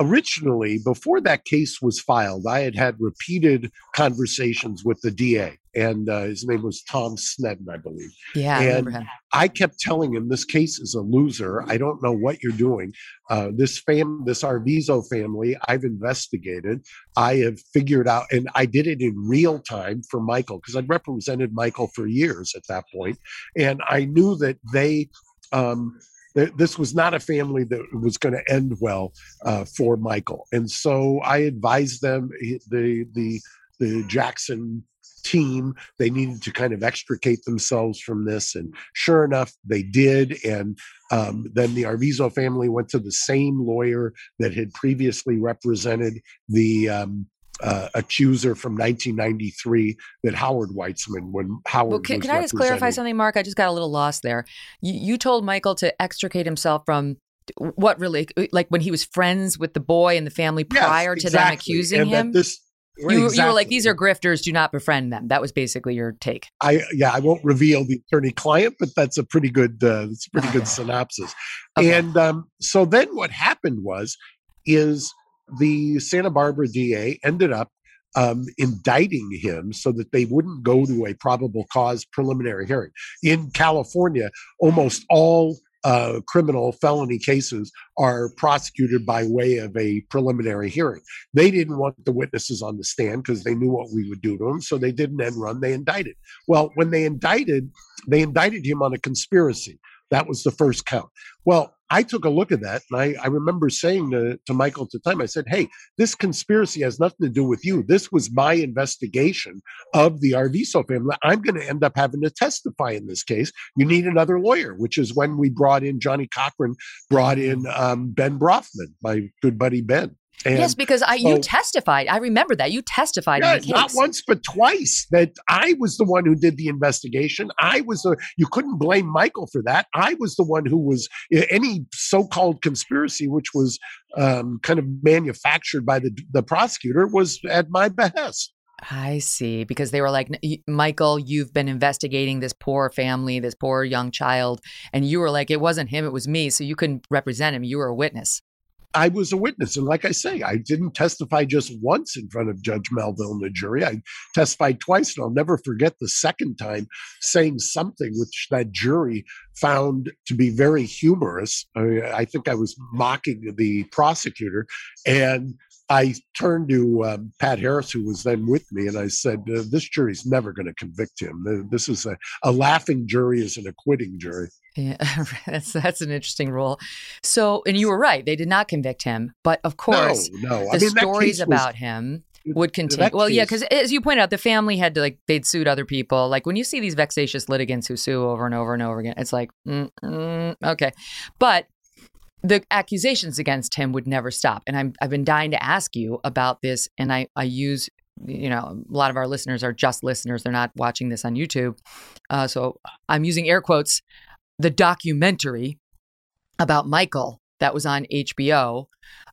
originally before that case was filed, I had had repeated conversations with the DA, and uh, his name was Tom Sneddon, I believe. Yeah, I and remember him. I kept telling him this case is a loser. I don't know what you're doing. Uh, this fam, this Arvizo family, I've investigated. I have figured out, and I did it in real time for Michael because I'd represented Michael for years at that point, and I knew that they. Um, this was not a family that was going to end well uh, for Michael, and so I advised them the the the Jackson team they needed to kind of extricate themselves from this. And sure enough they did. And um, then the arvizo family went to the same lawyer that had previously represented the um, uh, accuser from 1993 that howard weitzman when howard Well, can, was can I just clarify something, Mark? I just got a little lost there. You, you told Michael to extricate himself from what really, like when he was friends with the boy and the family Yes, prior to them accusing And him. this- you, you were like, these are grifters. Do not befriend them. That was basically your take. I yeah, I won't reveal the attorney client, but that's a pretty good uh, that's a pretty good [laughs] synopsis. And um, so then what happened was is the Santa Barbara DA ended up um, indicting him so that they wouldn't go to a probable cause preliminary hearing. In California, almost all uh, criminal felony cases are prosecuted by way of a preliminary hearing. They didn't want the witnesses on the stand because they knew what we would do to them. So they didn't end run. They indicted. Well, when they indicted, they indicted him on a conspiracy. That was the first count. Well, I took a look at that and I, I remember saying to, to Michael at the time, I said, Hey, this conspiracy has nothing to do with you. This was my investigation of the Arvizo family. I'm going to end up having to testify in this case. You need another lawyer, which is when we brought in Johnnie Cochran, brought in um, Ben Brafman, my good buddy Ben. And yes, because I you testified. I remember that you testified yeah, in the case. not once but twice that I was the one who did the investigation. I was the you couldn't blame Michael for that. I was the one who was any so-called conspiracy, which was um, kind of manufactured by the the prosecutor, was at my behest. I see. Because they were like, Michael, you've been investigating this poor family, this poor young child. And you were like, it wasn't him, it was me. So you couldn't represent him. You were a witness. I was a witness. And like I say, I didn't testify just once in front of Judge Melville and the jury. I testified twice, and I'll never forget the second time saying something which that jury found to be very humorous. I, I think I was mocking the prosecutor. And I turned to um, Pat Harris, who was then with me, and I said, uh, This jury's never going to convict him. This is a, a laughing jury, is an acquitting jury. Yeah, [laughs] that's that's an interesting rule. So, and you were right; they did not convict him. But of course, no. no. the mean, stories case was- about him would continue. Well, yeah, because as you pointed out, the family had to like they'd sued other people. Like when you see these vexatious litigants who sue over and over and over again, it's like, mm, mm, okay, but the accusations against him would never stop. And I'm I've been dying to ask you about this, and I I use. You know, a lot of our listeners are just listeners; they're not watching this on YouTube. Uh, so I'm using air quotes. The documentary about Michael that was on HBO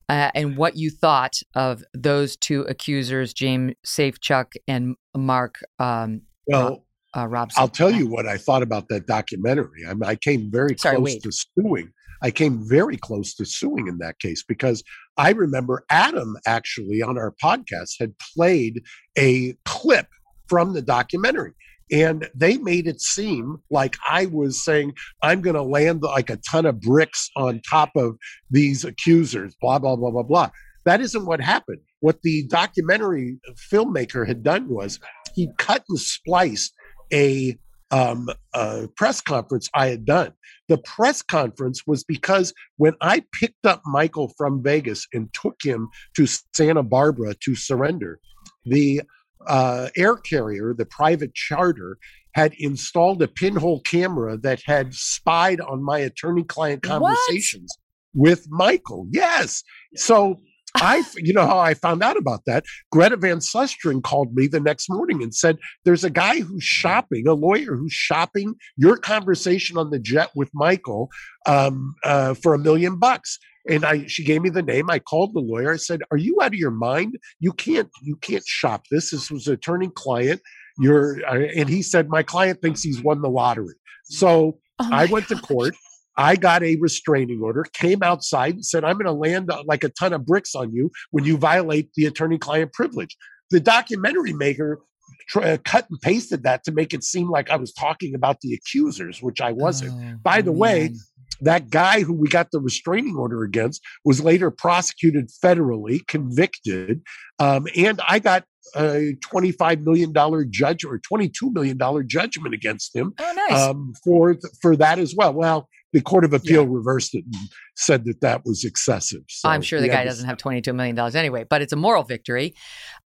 uh, and what you thought of those two accusers, James Safechuck and Mark um, Well, uh, Robson. I'll tell you what I thought about that documentary. I, mean, I came very Sorry, close wait. to suing. I came very close to suing in that case because I remember Adam actually on our podcast had played a clip from the documentary. And they made it seem like I was saying, I'm going to land like a ton of bricks on top of these accusers, blah, blah, blah, blah, blah. That isn't what happened. What the documentary filmmaker had done was he cut and spliced a um, uh, press conference I had done. The press conference was because when I picked up Michael from Vegas and took him to Santa Barbara to surrender, the uh, air carrier, the private charter, had installed a pinhole camera that had spied on my attorney client What? conversations with Michael. Yes. So I, you know how I found out about that? Greta Van Susteren called me the next morning and said, There's a guy who's shopping, a lawyer who's shopping your conversation on the jet with Michael um, uh, for a million bucks. And I, she gave me the name. I called the lawyer. I said, "Are you out of your mind? You can't, you can't shop this. This was attorney-client. You're," uh, and he said, "My client thinks he's won the lottery." So Oh I went to court. I got a restraining order, came outside and said, I'm going to land uh, like a ton of bricks on you when you violate the attorney client privilege. The documentary maker tr- uh, cut and pasted that to make it seem like I was talking about the accusers, which I wasn't. Oh, By the way, man. That guy who we got the restraining order against was later prosecuted federally, convicted, um, and I got a $25 million judge or $22 million judgment against him Oh, nice. um, for th- for that as well. Well, the Court of Appeal reversed it and said that that was excessive. So I'm sure the guy doesn't have $22 million anyway, but it's a moral victory.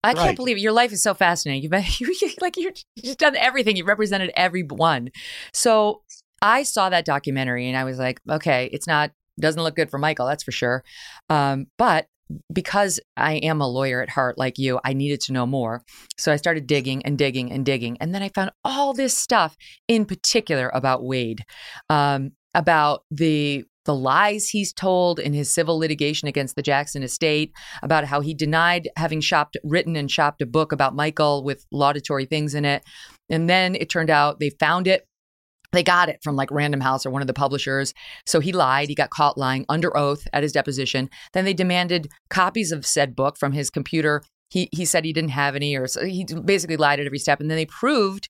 I can't believe it. your life is so fascinating. You've been, [laughs] you, like you're you've just done everything. You've represented everyone. So I saw that documentary and I was like, okay, it's not doesn't look good for Michael, that's for sure. Um, but because I am a lawyer at heart, like you, I needed to know more. So I started digging and digging and digging, and then I found all this stuff, in particular about Wade, um, about the the lies he's told in his civil litigation against the Jackson estate, about how he denied having shopped, written and shopped a book about Michael with laudatory things in it, and then it turned out they found it they got it from like Random House or one of the publishers. So he lied. He got caught lying under oath at his deposition. Then they demanded copies of said book from his computer. He he said he didn't have any, or so he basically lied at every step. And then they proved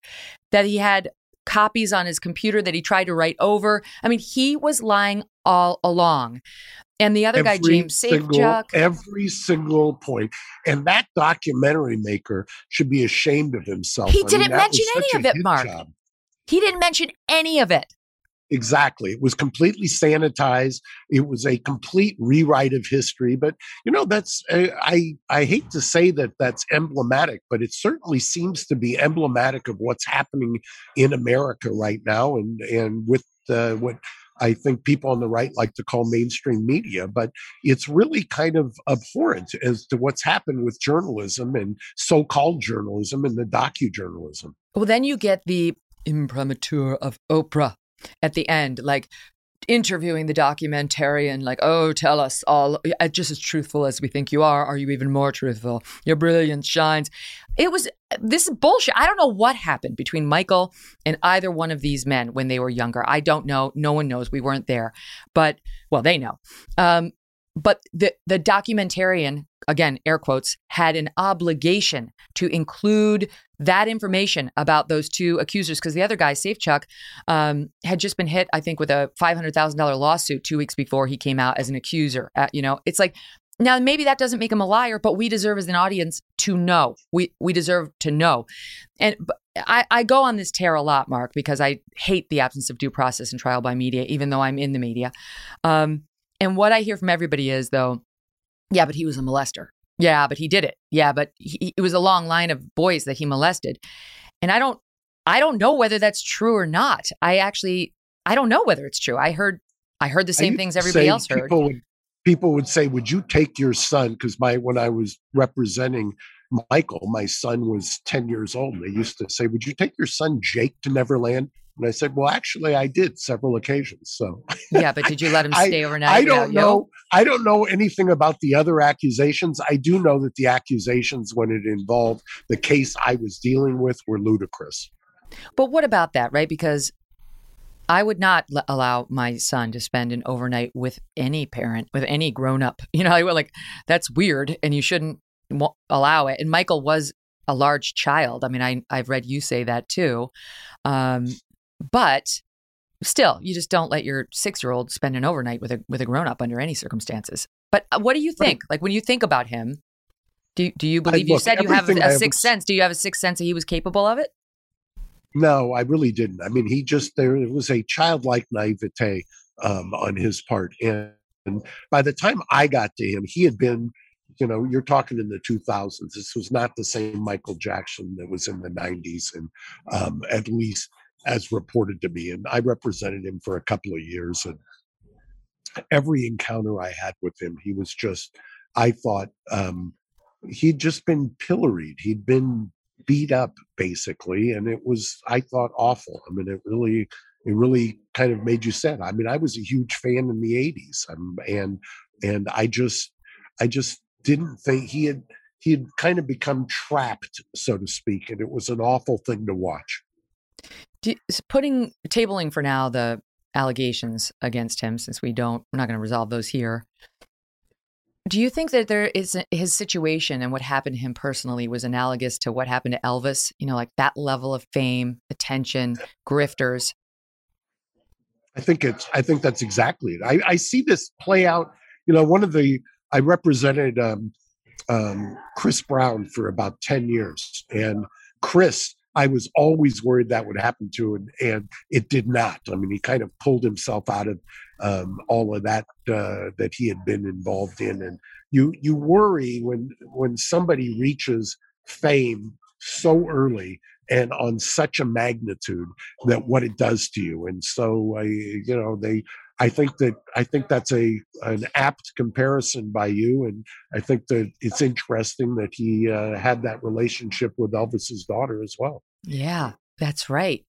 that he had copies on his computer that he tried to write over. I mean, he was lying all along. And the other guy, James single- Safechuck, every single point. And that documentary maker should be ashamed of himself. He I didn't that mention any of it, Mark. job. He didn't mention any of it. Exactly. It was completely sanitized. It was a complete rewrite of history. But you know, that's uh, I I hate to say that that's emblematic, but it certainly seems to be emblematic of what's happening in America right now, and and with uh, what. I think people on the right like to call mainstream media, but it's really kind of abhorrent as to what's happened with journalism and so called journalism and the docujournalism. Well, then you get the imprimatur of Oprah at the end, like interviewing the documentarian, like, oh, tell us all, uh, just as truthful as we think you are. Are you even more truthful? Your brilliance shines. It was, this is bullshit. I don't know what happened between Michael and either one of these men when they were younger. I don't know. No one knows. We weren't there. But, well, they know. Um, but the the documentarian again air quotes had an obligation to include that information about those two accusers. Because the other guy safechuck um, had just been hit i think with a $500000 lawsuit two weeks before he came out as an accuser Uh, you know? It's like now maybe that doesn't make him a liar but we deserve as an audience to know. We we deserve to know. And I, I go on this tear a lot mark because i hate the absence of due process and trial by media even though i'm in the media. Um, and what I hear from everybody is, though, yeah, but he was a molester. Yeah, but he did it. Yeah, but he, it was a long line of boys that he molested. And I don't, I don't know whether that's true or not. I actually, I don't know whether it's true. I heard, I heard the same things everybody else heard. People would, people would say, "Would you take your son?" Because my when I was representing Michael, my son was ten years old. They used to say, "Would you take your son Jake to Neverland?" And I said, "Well, actually, I did several occasions." So yeah, but did you let [laughs] him I- stay overnight? I don't you? know. I don't know anything about the other accusations. I do know that the accusations, when it involved the case I was dealing with, were ludicrous. But what about that, right? Because I would not l- allow my son to spend an overnight with any parent, with any grown up. [laughs] You know, I would like that's weird, and you shouldn't wa- allow it. And Michael was a large child. I mean, I I've read you say that too, um, but still, you just don't let your six year old spend an overnight with a with a grown up under any circumstances. But uh, what do you think? Like when you think about him, do do you believe you look, said you have a, I a sixth sense? Do you have a sixth sense that he was capable of it? No, I really didn't. I mean, he just there was a childlike naivete um, on his part, and, and by the time I got to him, he had been, you know, you're talking in the 2000s. This was not the same Michael Jackson that was in the 90s, and um, at least as reported to me. And I represented him for a couple of years, and every encounter I had with him, he was just, I thought, um, he'd just been pilloried. He'd been beat up basically, and it was, I thought, awful. I mean, it really, it really kind of made you sad. I mean, I was a huge fan in the '80s, um, and and I just, I just didn't think he had he had kind of become trapped, so to speak, and it was an awful thing to watch. Putting tabling for now the allegations against him, since we don't, we're not going to resolve those here. Do you think that there is his situation and what happened to him personally was analogous to what happened to Elvis? You know, like that level of fame, attention, grifters. I think it's. I think that's exactly it. I, I see this play out. You know, one of the I represented um, um, Chris Brown for about 10 years. And Chris, I was always worried that would happen to, and, and it did not. I mean, he kind of pulled himself out of um, all of that uh, that he had been involved in, and you you worry when when somebody reaches fame so early and on such a magnitude that what it does to you. And so I, you know, they I think that I think that's a an apt comparison by you, and I think that it's interesting that he uh, had that relationship with Elvis's daughter as well. Yeah, that's right.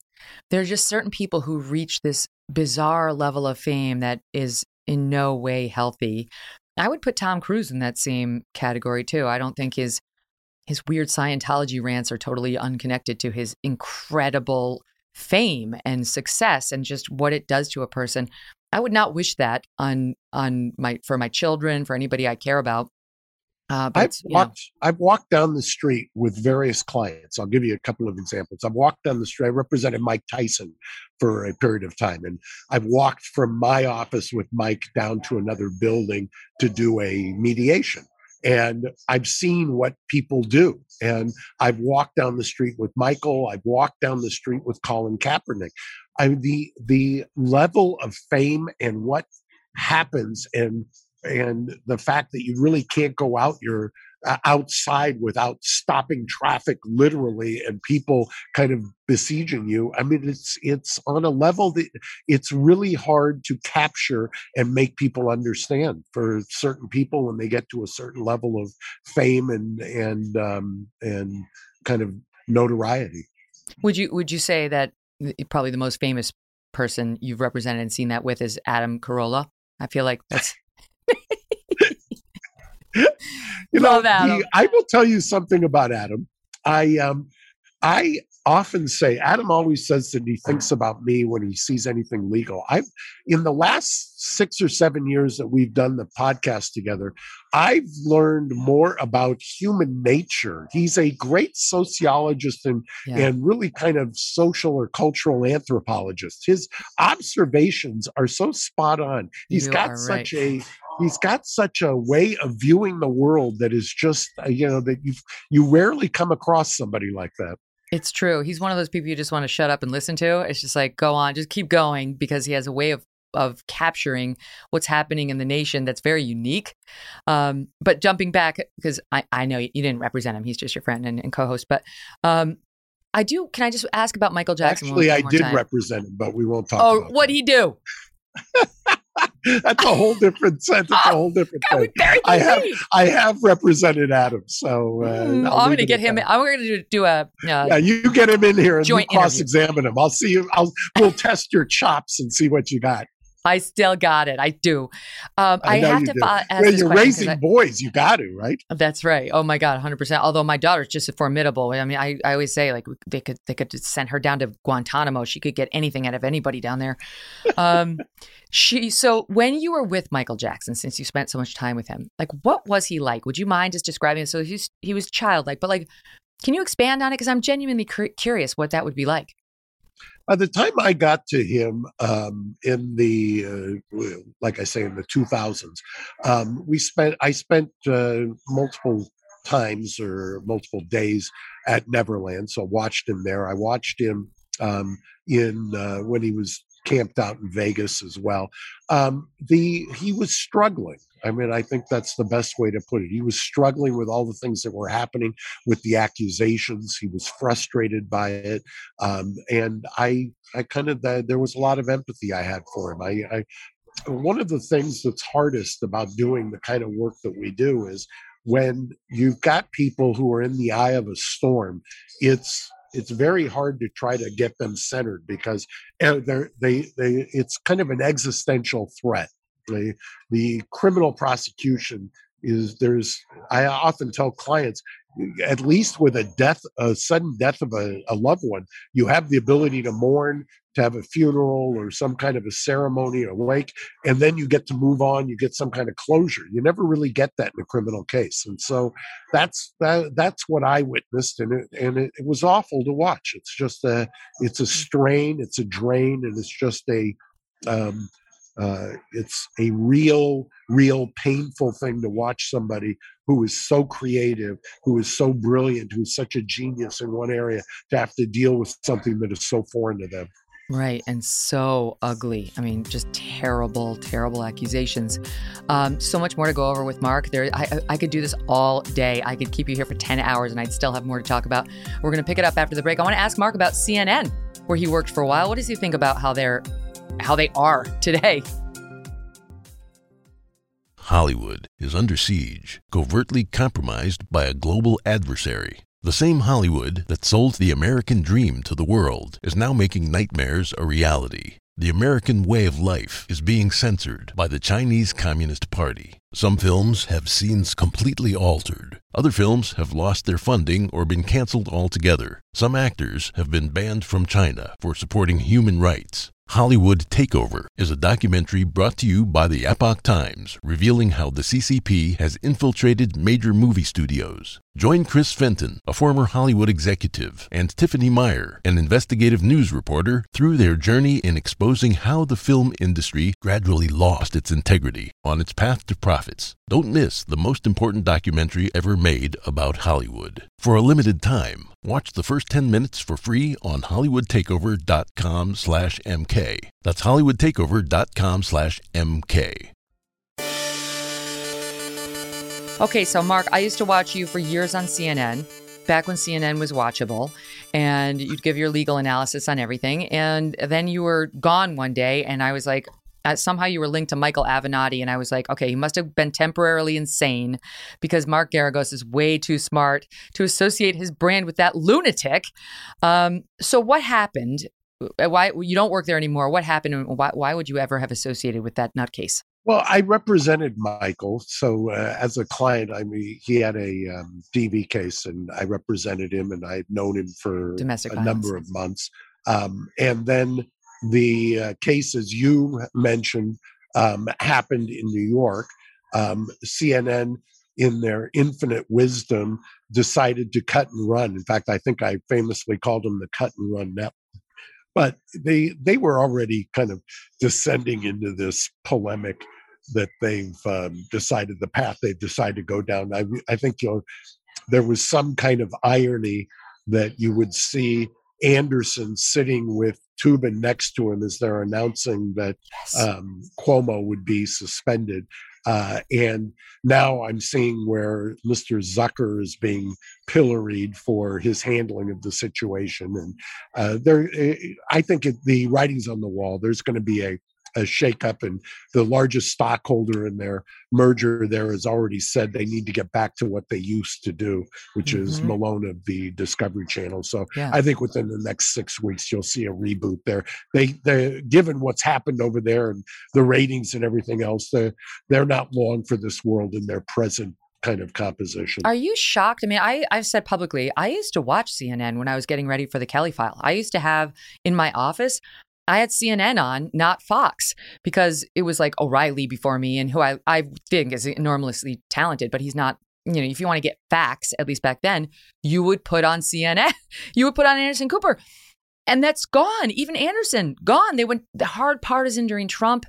There are just certain people who reach this bizarre level of fame that is in no way healthy. I would put Tom Cruise in that same category too. I don't think his his weird Scientology rants are totally unconnected to his incredible fame and success and just what it does to a person. I would not wish that on on my for my children, for anybody I care about. Uh, I've walked. Know. I've walked down the street with various clients. I'll give you a couple of examples. I've walked down the street. I represented Mike Tyson for a period of time, and I've walked from my office with Mike down to another building to do a mediation and I've seen what people do. And I've walked down the street with Michael. I've walked down the street with Colin Kaepernick. I the the level of fame and what happens and and the fact that you really can't go out your uh, outside without stopping traffic literally and people kind of besieging you. I mean it's it's on a level that it's really hard to capture and make people understand for certain people when they get to a certain level of fame and and um and kind of notoriety. Would you would you say that probably the most famous person you've represented and seen that with is adam carolla i feel like that's [laughs] [laughs] you know, he, I will tell you something about Adam. I um, I often say Adam always says that he thinks about me when he sees anything legal. I've in the last six or seven years that we've done the podcast together, I've learned more about human nature. He's a great sociologist and yeah. and really kind of social or cultural anthropologist. His observations are so spot on. He's you got such right. a he's got such a way of viewing the world that is just uh, you know that you you rarely come across somebody like that it's true he's one of those people you just want to shut up and listen to it's just like go on just keep going because he has a way of of capturing what's happening in the nation that's very unique um, but jumping back because I, I know you didn't represent him he's just your friend and, and co-host but um, I do. Can I just ask about Michael Jackson? Actually, I did time? represent him, but we won't talk. Oh, what'd he do? [laughs] that's a whole different. That's a whole different thing. I have I have represented Adam, so uh, mm, I'm going to get him. I'm going to do a. Uh, yeah, you get him in here and you cross-examine him. I'll see you. I'll we'll test your chops and see what you got. I still got it. I do. Um, I, I have to fa- ask well, You're raising I, boys. You got to, right? That's right. Oh my God, 100. percent Although my daughter's just formidable. I mean, I, I always say like they could they could send her down to Guantanamo. She could get anything out of anybody down there. Um, she. So when you were with Michael Jackson, since you spent so much time with him, like what was he like? Would you mind just describing it? So he's he was childlike, but like, can you expand on it? Because I'm genuinely curious what that would be like. By the time I got to him um, in the, uh, like I say, in the 2000s, um, we spent. I spent uh, multiple times or multiple days at Neverland, so watched him there. I watched him um, in uh, when he was camped out in Vegas as well. Um, the he was struggling. I mean, I think that's the best way to put it. He was struggling with all the things that were happening with the accusations. He was frustrated by it, um, and I, I kind of there was a lot of empathy I had for him. I, I one of the things that's hardest about doing the kind of work that we do is when you've got people who are in the eye of a storm, it's it's very hard to try to get them centered because uh, they're, they they it's kind of an existential threat. The the criminal prosecution is there's I often tell clients at least with a death, a sudden death of a, a, loved one, you have the ability to mourn, to have a funeral or some kind of a ceremony or wake, and then you get to move on. You get some kind of closure. You never really get that in a criminal case, and so that's that, that's what I witnessed, and it and it, it was awful to watch. It's just a it's a mm. strain, it's a drain, and it's just a um, uh, it's a real, real painful thing to watch somebody who is so creative, who is so brilliant, who's such a genius in one area to have to deal with something that is so foreign to them. Right, and so ugly. I mean, just terrible, terrible accusations. Um, so much more to go over with Mark. There, I, I could do this all day. I could keep you here for ten hours, and I'd still have more to talk about. We're going to pick it up after the break. I want to ask Mark about CNN, where he worked for a while. What does he think about how they're, how they are today? Hollywood is under siege, covertly compromised by a global adversary. The same Hollywood that sold the American dream to the world is now making nightmares a reality. The American way of life is being censored by the Chinese Communist Party. Some films have scenes completely altered. Other films have lost their funding or been canceled altogether. Some actors have been banned from China for supporting human rights. Hollywood Takeover is a documentary brought to you by the Epoch Times, revealing how the CCP has infiltrated major movie studios. Join Chris Fenton, a former Hollywood executive, and Tiffany Meyer, an investigative news reporter, through their journey in exposing how the film industry gradually lost its integrity on its path to profits. Don't miss the most important documentary ever made about Hollywood. For a limited time, watch the first 10 minutes for free on hollywoodtakeover.com slash mk. That's hollywoodtakeover.com slash mk. Okay, so Mark, I used to watch you for years on CNN, back when CNN was watchable, and you'd give your legal analysis on everything. And then you were gone one day, and I was like, uh, somehow you were linked to Michael Avenatti, and I was like, okay, he must have been temporarily insane because Mark Geragos is way too smart to associate his brand with that lunatic. Um, so what happened? Uh, why you don't work there anymore? What happened? And why, why would you ever have associated with that nutcase? Well, I represented Michael. So, uh, as a client, I mean, he had a um, DV case, and I represented him, and I had known him for Domestic a violence. number of months. Um, and then the uh, cases you mentioned um, happened in New York. Um, CNN, in their infinite wisdom, decided to cut and run. In fact, I think I famously called them the cut and run network. But they they were already kind of descending into this polemic that they've um, decided the path they've decided to go down. I, I think you know, there was some kind of irony that you would see Anderson sitting with Toobin next to him as they're announcing that um, Cuomo would be suspended. Uh, and now I'm seeing where Mr. Zucker is being pilloried for his handling of the situation. And uh, there, eh, I think it, the writing's on the wall. There's going to be a a shakeup, and the largest stockholder in their merger there has already said they need to get back to what they used to do, which mm-hmm. is Malone of the Discovery Channel. So yeah. I think within the next six weeks you'll see a reboot there. They, they, given what's happened over there and the ratings and everything else, they they're not long for this world in their present kind of composition. Are you shocked? I mean, I, I've said publicly, I used to watch CNN when I was getting ready for the Kelly file. I used to have in my office I had CNN on, not Fox, because it was like O'Reilly before me, and who I, I think is enormously talented, but he's not. You know, if you want to get facts, at least back then, you would put on CNN. [laughs] you would put on Anderson Cooper. And that's gone. Even Anderson, gone. They went hard partisan during Trump,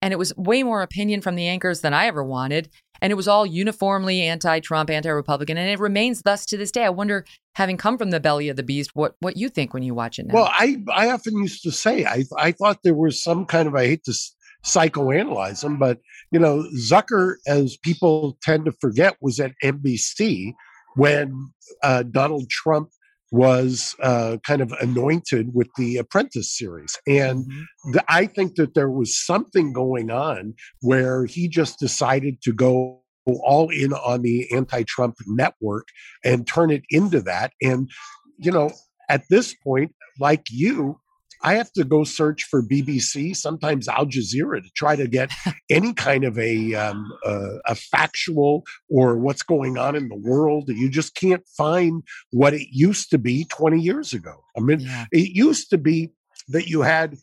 and it was way more opinion from the anchors than I ever wanted. And it was all uniformly anti Trump, anti Republican. And it remains thus to this day. I wonder, having come from the belly of the beast, what, what you think when you watch it now. Well, I, I often used to say, I, I thought there was some kind of, I hate to psychoanalyze them, but, you know, Zucker, as people tend to forget, was at NBC when uh, Donald Trump was uh, kind of anointed with the Apprentice series. And Mm-hmm. the, I think that there was something going on where he just decided to go all in on the anti Trump network and turn it into that. And, you know, at this point, like you, I have to go search for BBC, sometimes Al Jazeera, to try to get any kind of a um, uh, a factual or what's going on in the world. You just can't find what it used to be 20 years ago. I mean, Yeah. it used to be that you had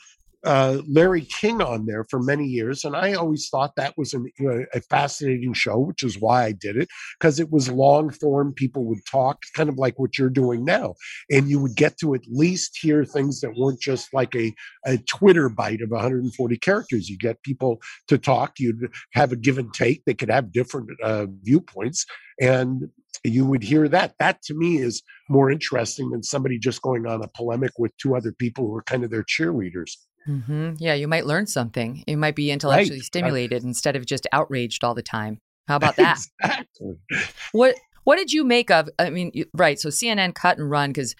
uh, Larry King on there for many years, and I always thought that was an, uh, a fascinating show, which is why I did it because it was long form. People would talk, kind of like what you're doing now, and you would get to at least hear things that weren't just like a, a Twitter bite of 140 characters. You get people to talk. You'd have a give and take. They could have different uh, viewpoints, and you would hear that. That to me is more interesting than somebody just going on a polemic with two other people who are kind of their cheerleaders. Hmm Yeah, you might learn something. You might be intellectually Right. stimulated instead of just outraged all the time. How [laughs] about that? Exactly. what What did you make of? I mean, right? So CNN cut and run because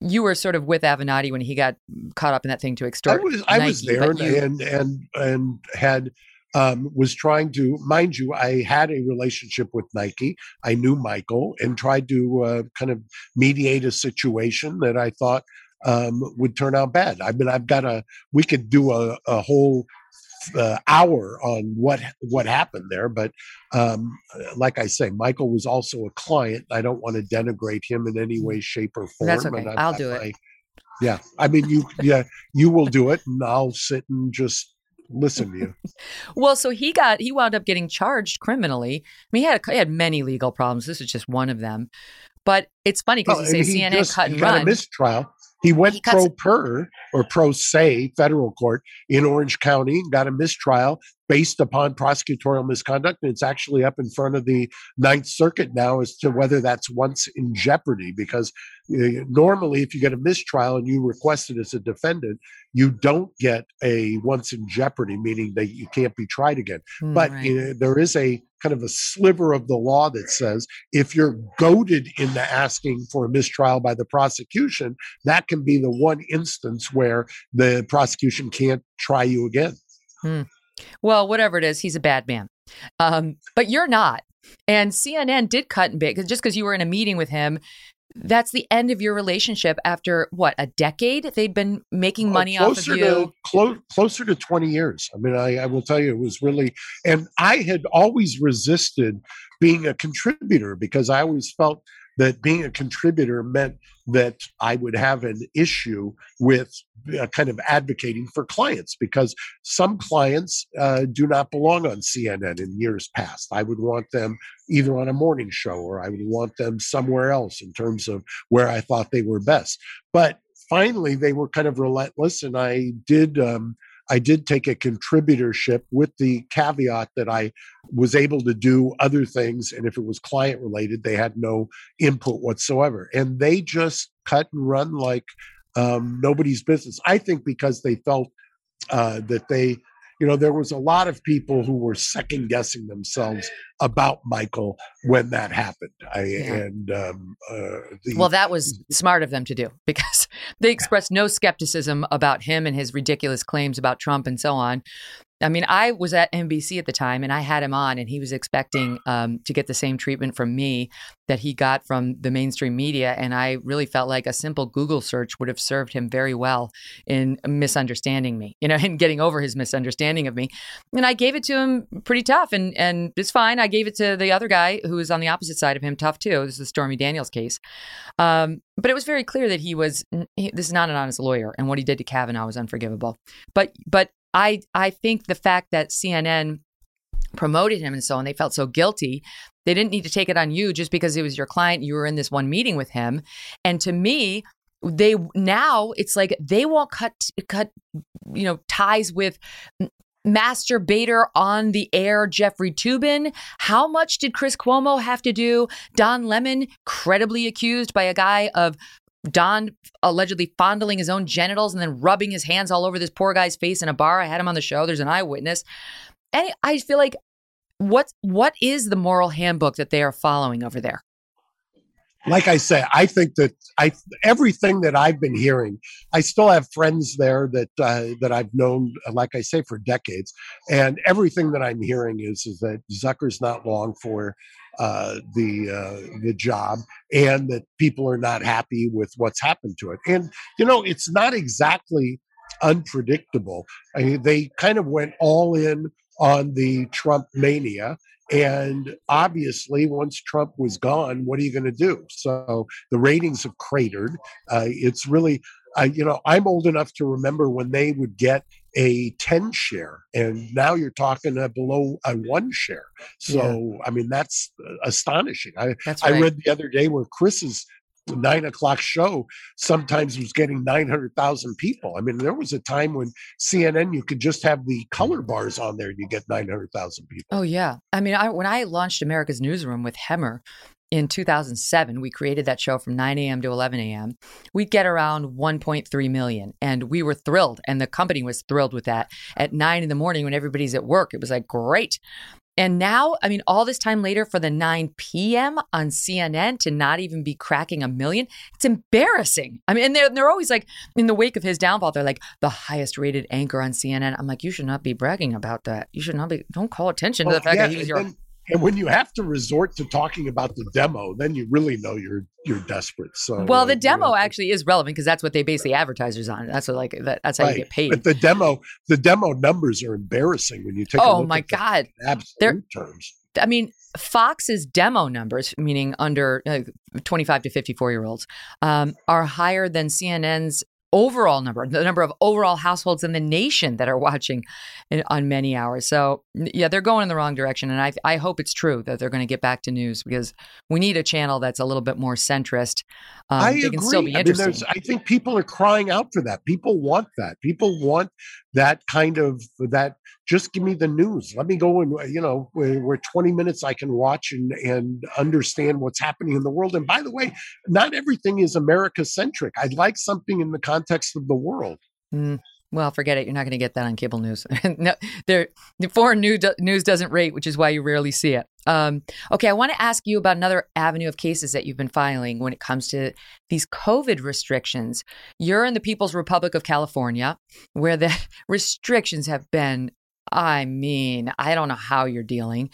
you were sort of with Avenatti when he got caught up in that thing to I extort. was I was there but you- and and and had um, was trying to mind you I had a relationship with Nike. I knew Michael and tried to uh, kind of mediate a situation that I thought um, would turn out bad. I mean I've got a we could do a, a whole uh, hour on what what happened there but um, like i say michael was also a client i don't want to denigrate him in any way shape or form That's okay. I'll do it. yeah i mean you yeah you will do it and i'll sit and just listen to you [laughs] Well, so he got he wound up getting charged criminally. I mean, he had he had many legal problems. This is just one of them. But it's funny because Well, you say CNN just- cut he and got run. a mistrial he went He cuts- pro per or pro se federal court in orange county got a mistrial based upon prosecutorial misconduct and it's actually up in front of the ninth circuit now as to whether that's once in jeopardy because uh, normally if you get a mistrial and you request it as a defendant you don't get a once in jeopardy meaning that you can't be tried again Hmm, but right. uh, there is a kind of a sliver of the law that says if you're goaded into asking for a mistrial by the prosecution that can be the one instance where the prosecution can't try you again Hmm. Well, whatever it is, he's a bad man. Um, but you're not. And CNN did cut and 'cause just because you were in a meeting with him, that's the end of your relationship after what a decade they'd been making money Uh, off of you. to clo- closer to 20 years i mean I, I will tell you it was really and i had always resisted being a contributor because i always felt that being a contributor meant that i would have an issue with uh, kind of advocating for clients because some clients uh, do not belong on cnn in years past. I would want them either on a morning show or i would want them somewhere else in terms of where i thought they were best. But finally they were kind of relentless and i did um, i did take a contributorship with the caveat that i was able to do other things and if it was client related they had no input whatsoever. And they just cut and run like um, nobody's business. I think because they felt uh, that they you know there was a lot of people who were second guessing themselves about michael when that happened. I, and um, uh, the, Well, that was smart of them to do [laughs] because they expressed no skepticism about him and his ridiculous claims about Trump and so on. I mean, I was at NBC at the time and I had him on, and he was expecting um, to get the same treatment from me that he got from the mainstream media. And I really felt like a simple Google search would have served him very well in misunderstanding me, you know, [laughs] and getting over his misunderstanding of me. And I gave it to him pretty tough, and, and it's fine. I gave it to the other guy who was on the opposite side of him, tough too. This is the Stormy Daniels case. Um, but it was very clear that he was, he, this is not an honest lawyer, and what he did to Kavanaugh was unforgivable. But, but I I think the fact that CNN promoted him and so on, they felt so guilty. They didn't need to take it on you just because it was your client. You were in this one meeting with him, and to me, they now it's like they won't cut cut you know ties with masturbator on the air Jeffrey Toobin. How much did Chris Cuomo have to do? Don Lemon, credibly accused by a guy of Don allegedly fondling his own genitals and then rubbing his hands all over this poor guy's face in a bar. I had him on the show. There's an eyewitness. And I feel like what what is the moral handbook that they are following over there? like I say, I think that I everything that I've been hearing, I still have friends there that uh, that I've known, like I say, for decades, and everything that I'm hearing is is that Zucker's not long for uh, the uh, the job, and that people are not happy with what's happened to it. And you know, it's not exactly unpredictable. I mean, they kind of went all in on the Trump mania. And obviously, once Trump was gone, what are you going to do? So the ratings have cratered. Uh, it's really, uh, you know, I'm old enough to remember when they would get a 10 share, and now you're talking below a one share. So, yeah. I mean, that's uh, astonishing. I, that's right. I read the other day where Chris's nine o'clock show sometimes was getting 900,000 people. I mean, there was a time when CNN, you could just have the color bars on there and you get 900,000 people. Oh, yeah. I mean, I, when I launched America's Newsroom with Hemmer, in 2007, we created that show from 9 a.m. to 11 a.m. We'd get around 1.3 million, and we were thrilled, and the company was thrilled with that. At nine in the morning, when everybody's at work, it was like great. And now, I mean, all this time later for the 9 p.m. on CNN to not even be cracking a million, it's embarrassing. I mean, and they're, they're always like, in the wake of his downfall, they're like, the highest rated anchor on CNN. I'm like, you should not be bragging about that. You should not be, don't call attention to oh, the fact yeah, that he was your. Then, and when you have to resort to talking about the demo, then you really know you're you're desperate. So well, the demo you know, actually is relevant because that's what they base the advertisers on. That's what like that, that's how right. you get paid. But the demo, the demo numbers are embarrassing when you take. Oh my god! Absolute They're, terms. I mean, Fox's demo numbers, meaning under uh, 25 to 54 year olds, um, are higher than CNN's overall number, the number of overall households in the nation that are watching in, on many hours. So, yeah, they're going in the wrong direction. And I, I hope it's true that they're going to get back to news because we need a channel that's a little bit more centrist. Um, I agree. I, mean, I think people are crying out for that. People want that. People want that kind of that just give me the news. Let me go and you know where we're 20 minutes i can watch and and understand what's happening in the world. And by the way not everything is america centric i'd like something in the context of the world. Mm. Well, forget it. You're not going to get that on cable news. [laughs] no, the foreign news, news doesn't rate, which is why you rarely see it. Um, okay, I want to ask you about another avenue of cases that you've been filing when it comes to these COVID restrictions. You're in the People's Republic of California, where the [laughs] restrictions have been, I mean, I don't know how you're dealing.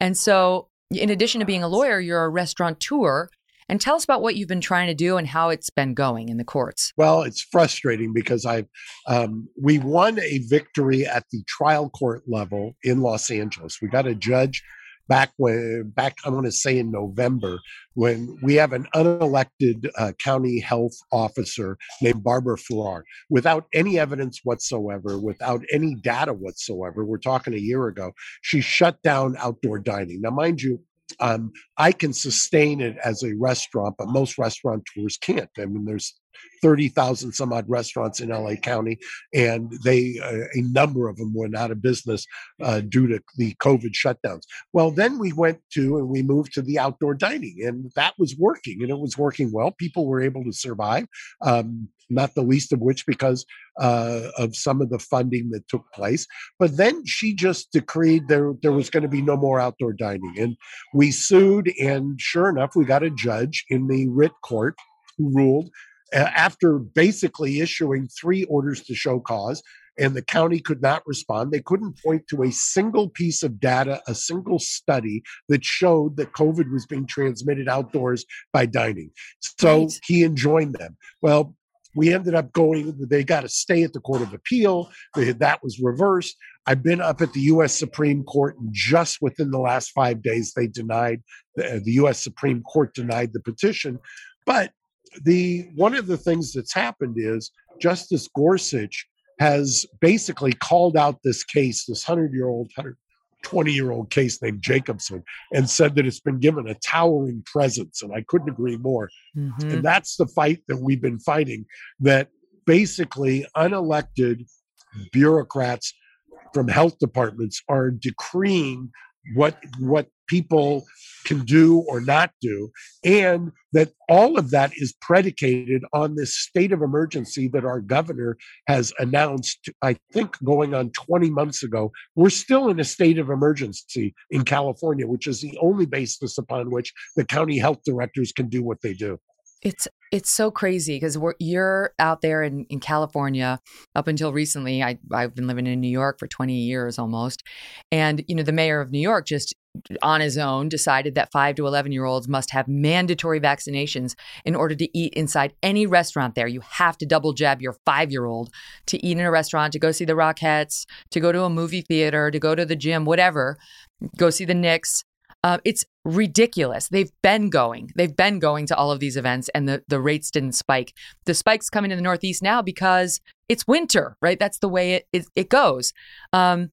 And so, in addition to being a lawyer, you're a restaurateur and tell us about what you've been trying to do and how it's been going in the courts. Well, it's frustrating because I um, we won a victory at the trial court level in Los Angeles. We got a judge back when back I want to say in November when we have an unelected uh, county health officer named Barbara Ferrer without any evidence whatsoever, without any data whatsoever. We're talking a year ago. She shut down outdoor dining. Now, mind you, um, I can sustain it as a restaurant, but most restaurateurs can't. I mean, there's 30,000 some odd restaurants in LA County, and they uh, a number of them went out of business uh, due to the COVID shutdowns. Well, then we went to and we moved to the outdoor dining, and that was working, and it was working well. People were able to survive. Um, not the least of which because uh, of some of the funding that took place. But then she just decreed there there was going to be no more outdoor dining, and we sued. And sure enough, we got a judge in the writ court who ruled uh, after basically issuing three orders to show cause and the county could not respond. They couldn't point to a single piece of data, a single study that showed that COVID was being transmitted outdoors by dining. So right. he enjoined them. Well, we ended up going, they got to stay at the Court of Appeal. That was reversed. I've been up at the U.S. Supreme Court, and just within the last five days, they denied, the, uh, U.S. Supreme Court denied the petition. But the one of the things that's happened is Justice Gorsuch has basically called out this case, this 100 year old, 120 year old case named Jacobson, and said that it's been given a towering presence. And I couldn't agree more. Mm-hmm. And that's the fight that we've been fighting that basically unelected bureaucrats from health departments are decreeing what what people can do or not do and that all of that is predicated on this state of emergency that our governor has announced i think going on 20 months ago. We're still in a state of emergency in california which is the only basis upon which the county health directors can do what they do it's it's so crazy because you're out there in, in California. Up until recently, I I've been living in New York for 20 years almost, and you know the mayor of New York just on his own decided that 5 to 11 year olds must have mandatory vaccinations in order to eat inside any restaurant there. You have to double jab your 5-year-old to eat in a restaurant, to go see the Rockettes, to go to a movie theater, to go to the gym, whatever. Go see the Knicks. Uh, it's ridiculous. They've been going. They've been going to all of these events, and the the rates didn't spike. The spike's coming in the Northeast now because it's winter, right? That's the way it it, it goes. Um,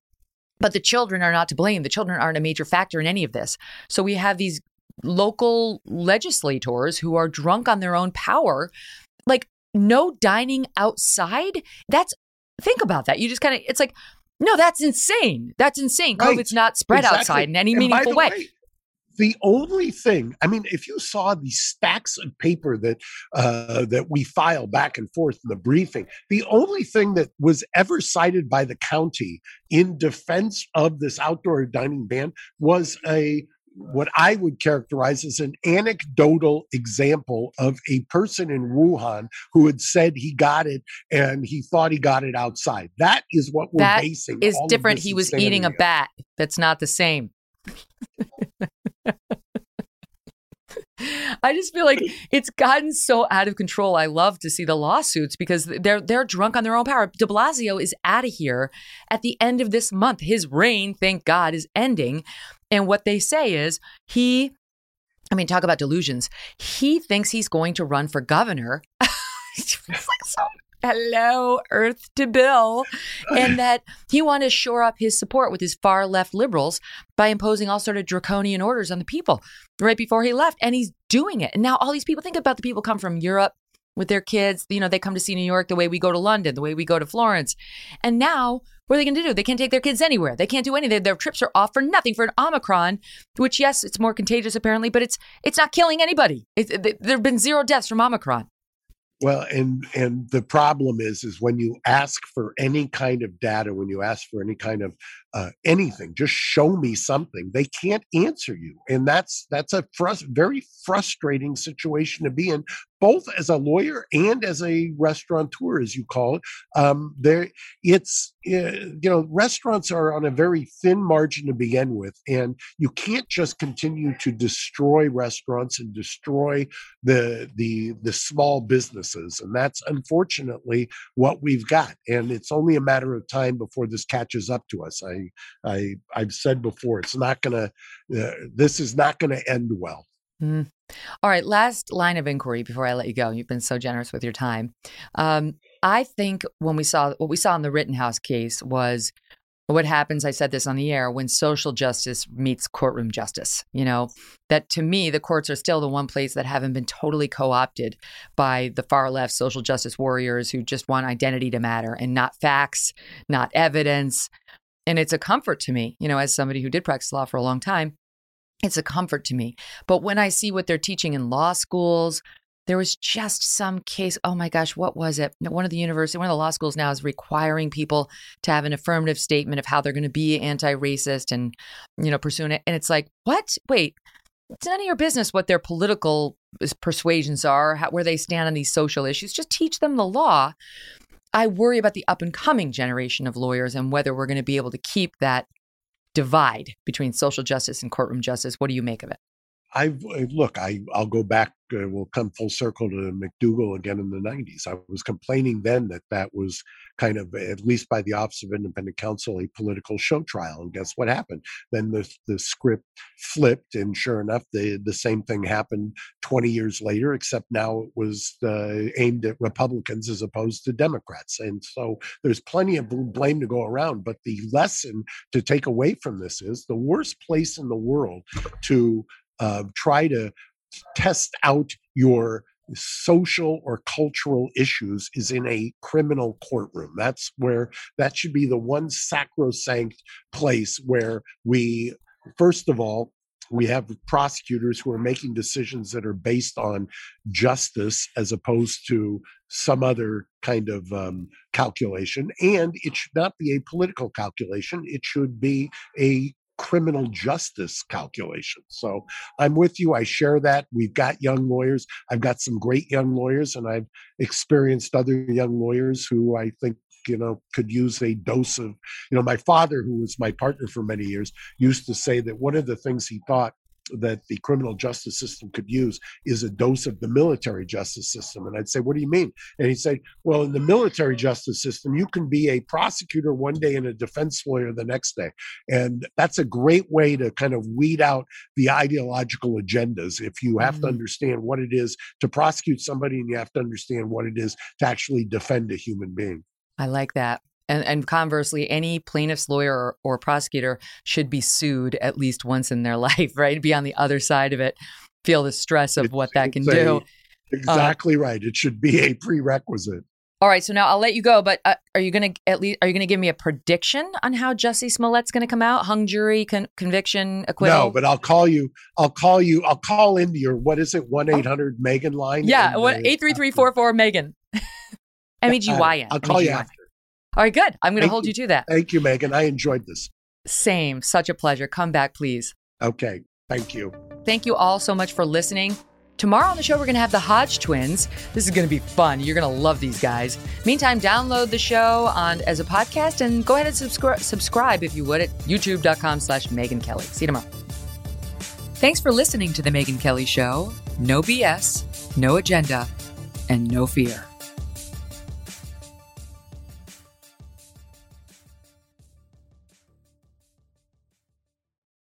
but the children are not to blame. The children aren't a major factor in any of this. So we have these local legislators who are drunk on their own power. Like no dining outside. That's think about that. You just kind of it's like no, that's insane. That's insane. Right. COVID's not spread exactly. outside in any and meaningful way, way the only thing i mean if you saw the stacks of paper that uh, that we file back and forth in the briefing the only thing that was ever cited by the county in defense of this outdoor dining ban was a what I would characterize as an anecdotal example of a person in Wuhan who had said he got it and he thought he got it outside. That is what we're that basing. Is different. He was eating a bat. That's not the same. [laughs] I just feel like it's gotten so out of control. I love to see the lawsuits because they're they're drunk on their own power. De Blasio is out of here at the end of this month. His reign, thank God, is ending. And what they say is he I mean, talk about delusions. He thinks he's going to run for governor. [laughs] like hello, Earth to Bill, and [laughs] that he wanted to shore up his support with his far left liberals by imposing all sort of draconian orders on the people right before he left. And he's doing it. And now all these people think about the people come from Europe with their kids. You know, they come to see New York the way we go to London, the way we go to Florence. And now, what are they going to do? They can't take their kids anywhere. They can't do anything. Their trips are off for nothing for an Omicron, which yes, it's more contagious apparently, but it's it's not killing anybody. It, there have been zero deaths from Omicron. Well, and and the problem is is when you ask for any kind of data, when you ask for any kind of uh, anything, just show me something. They can't answer you, and that's that's a frust- very frustrating situation to be in both as a lawyer and as a restaurateur, as you call it. Um, there, it's uh, you know, restaurants are on a very thin margin to begin with, and you can't just continue to destroy restaurants and destroy the the the small businesses, and that's unfortunately what we've got. And it's only a matter of time before this catches up to us. I I I've said before, it's not gonna. Uh, this is not to end well. Mm. All right, last line of inquiry before I let you go. You've been so generous with your time. Um, I think when we saw what we saw in the Rittenhouse case was what happens. I said this on the air when social justice meets courtroom justice. You know that to me, the courts are still the one place that haven't been totally co-opted by the far left social justice warriors who just want identity to matter and not facts, not evidence. And it's a comfort to me, you know, as somebody who did practice law for a long time, it's a comfort to me. But when I see what they're teaching in law schools, there was just some case. Oh my gosh, what was it? One of the university, one of the law schools now is requiring people to have an affirmative statement of how they're going to be anti-racist and you know pursuing it. And it's like, what? Wait, it's none of your business what their political persuasions are, how, where they stand on these social issues. Just teach them the law. I worry about the up and coming generation of lawyers and whether we're going to be able to keep that divide between social justice and courtroom justice. What do you make of it? I look. I I'll go back. Uh, we'll come full circle to McDougal again in the '90s. I was complaining then that that was kind of, at least by the Office of Independent Counsel, a political show trial. And guess what happened? Then the the script flipped, and sure enough, the the same thing happened 20 years later. Except now it was uh, aimed at Republicans as opposed to Democrats. And so there's plenty of blame to go around. But the lesson to take away from this is the worst place in the world to uh, try to test out your social or cultural issues is in a criminal courtroom. That's where that should be the one sacrosanct place where we first of all, we have prosecutors who are making decisions that are based on justice as opposed to some other kind of um, calculation. And it should not be a political calculation, it should be a criminal justice calculation. So I'm with you. I share that. We've got young lawyers. I've got some great young lawyers, and I've experienced other young lawyers who I think you know could use a dose of you know my father who was my partner for many years used to say that one of the things he thought that the criminal justice system could use is a dose of the military justice system. And I'd say, What do you mean? And he'd say, Well, in the military justice system, you can be a prosecutor one day and a defense lawyer the next day. And that's a great way to kind of weed out the ideological agendas if you have mm-hmm. to understand what it is to prosecute somebody and you have to understand what it is to actually defend a human being. I like that. And, and conversely, any plaintiff's lawyer or, or prosecutor should be sued at least once in their [laughs] life, right? Be on the other side of it, feel the stress of it's, what that can do. Uh, exactly uh, right. It should be a prerequisite. All right, so now I'll let you go, but uh, are you going to at least are you going to give me a prediction on how Jussie Smollett's going to come out? Hung jury, con- conviction, acquittal? No, but I'll call you. I'll call you. I'll call into your what is it? One eight hundred Megyn line. Yeah, what eight three three four four Megyn. [laughs] M e g y n. [laughs] I'll call you after. All right, good. I'm going to hold you. you to that. Thank you, Megyn. I enjoyed this. Same. Such a pleasure. Come back, please. Okay. Thank you. Thank you all so much for listening. Tomorrow on the show, we're going to have the Hodge twins. This is going to be fun. You're going to love these guys. Meantime, download the show on as a podcast and go ahead and subscribe, subscribe if you would at youtube.com slash Megyn Kelly. See you tomorrow. Thanks for listening to The Megyn Kelly Show. No BS, no agenda, and no fear.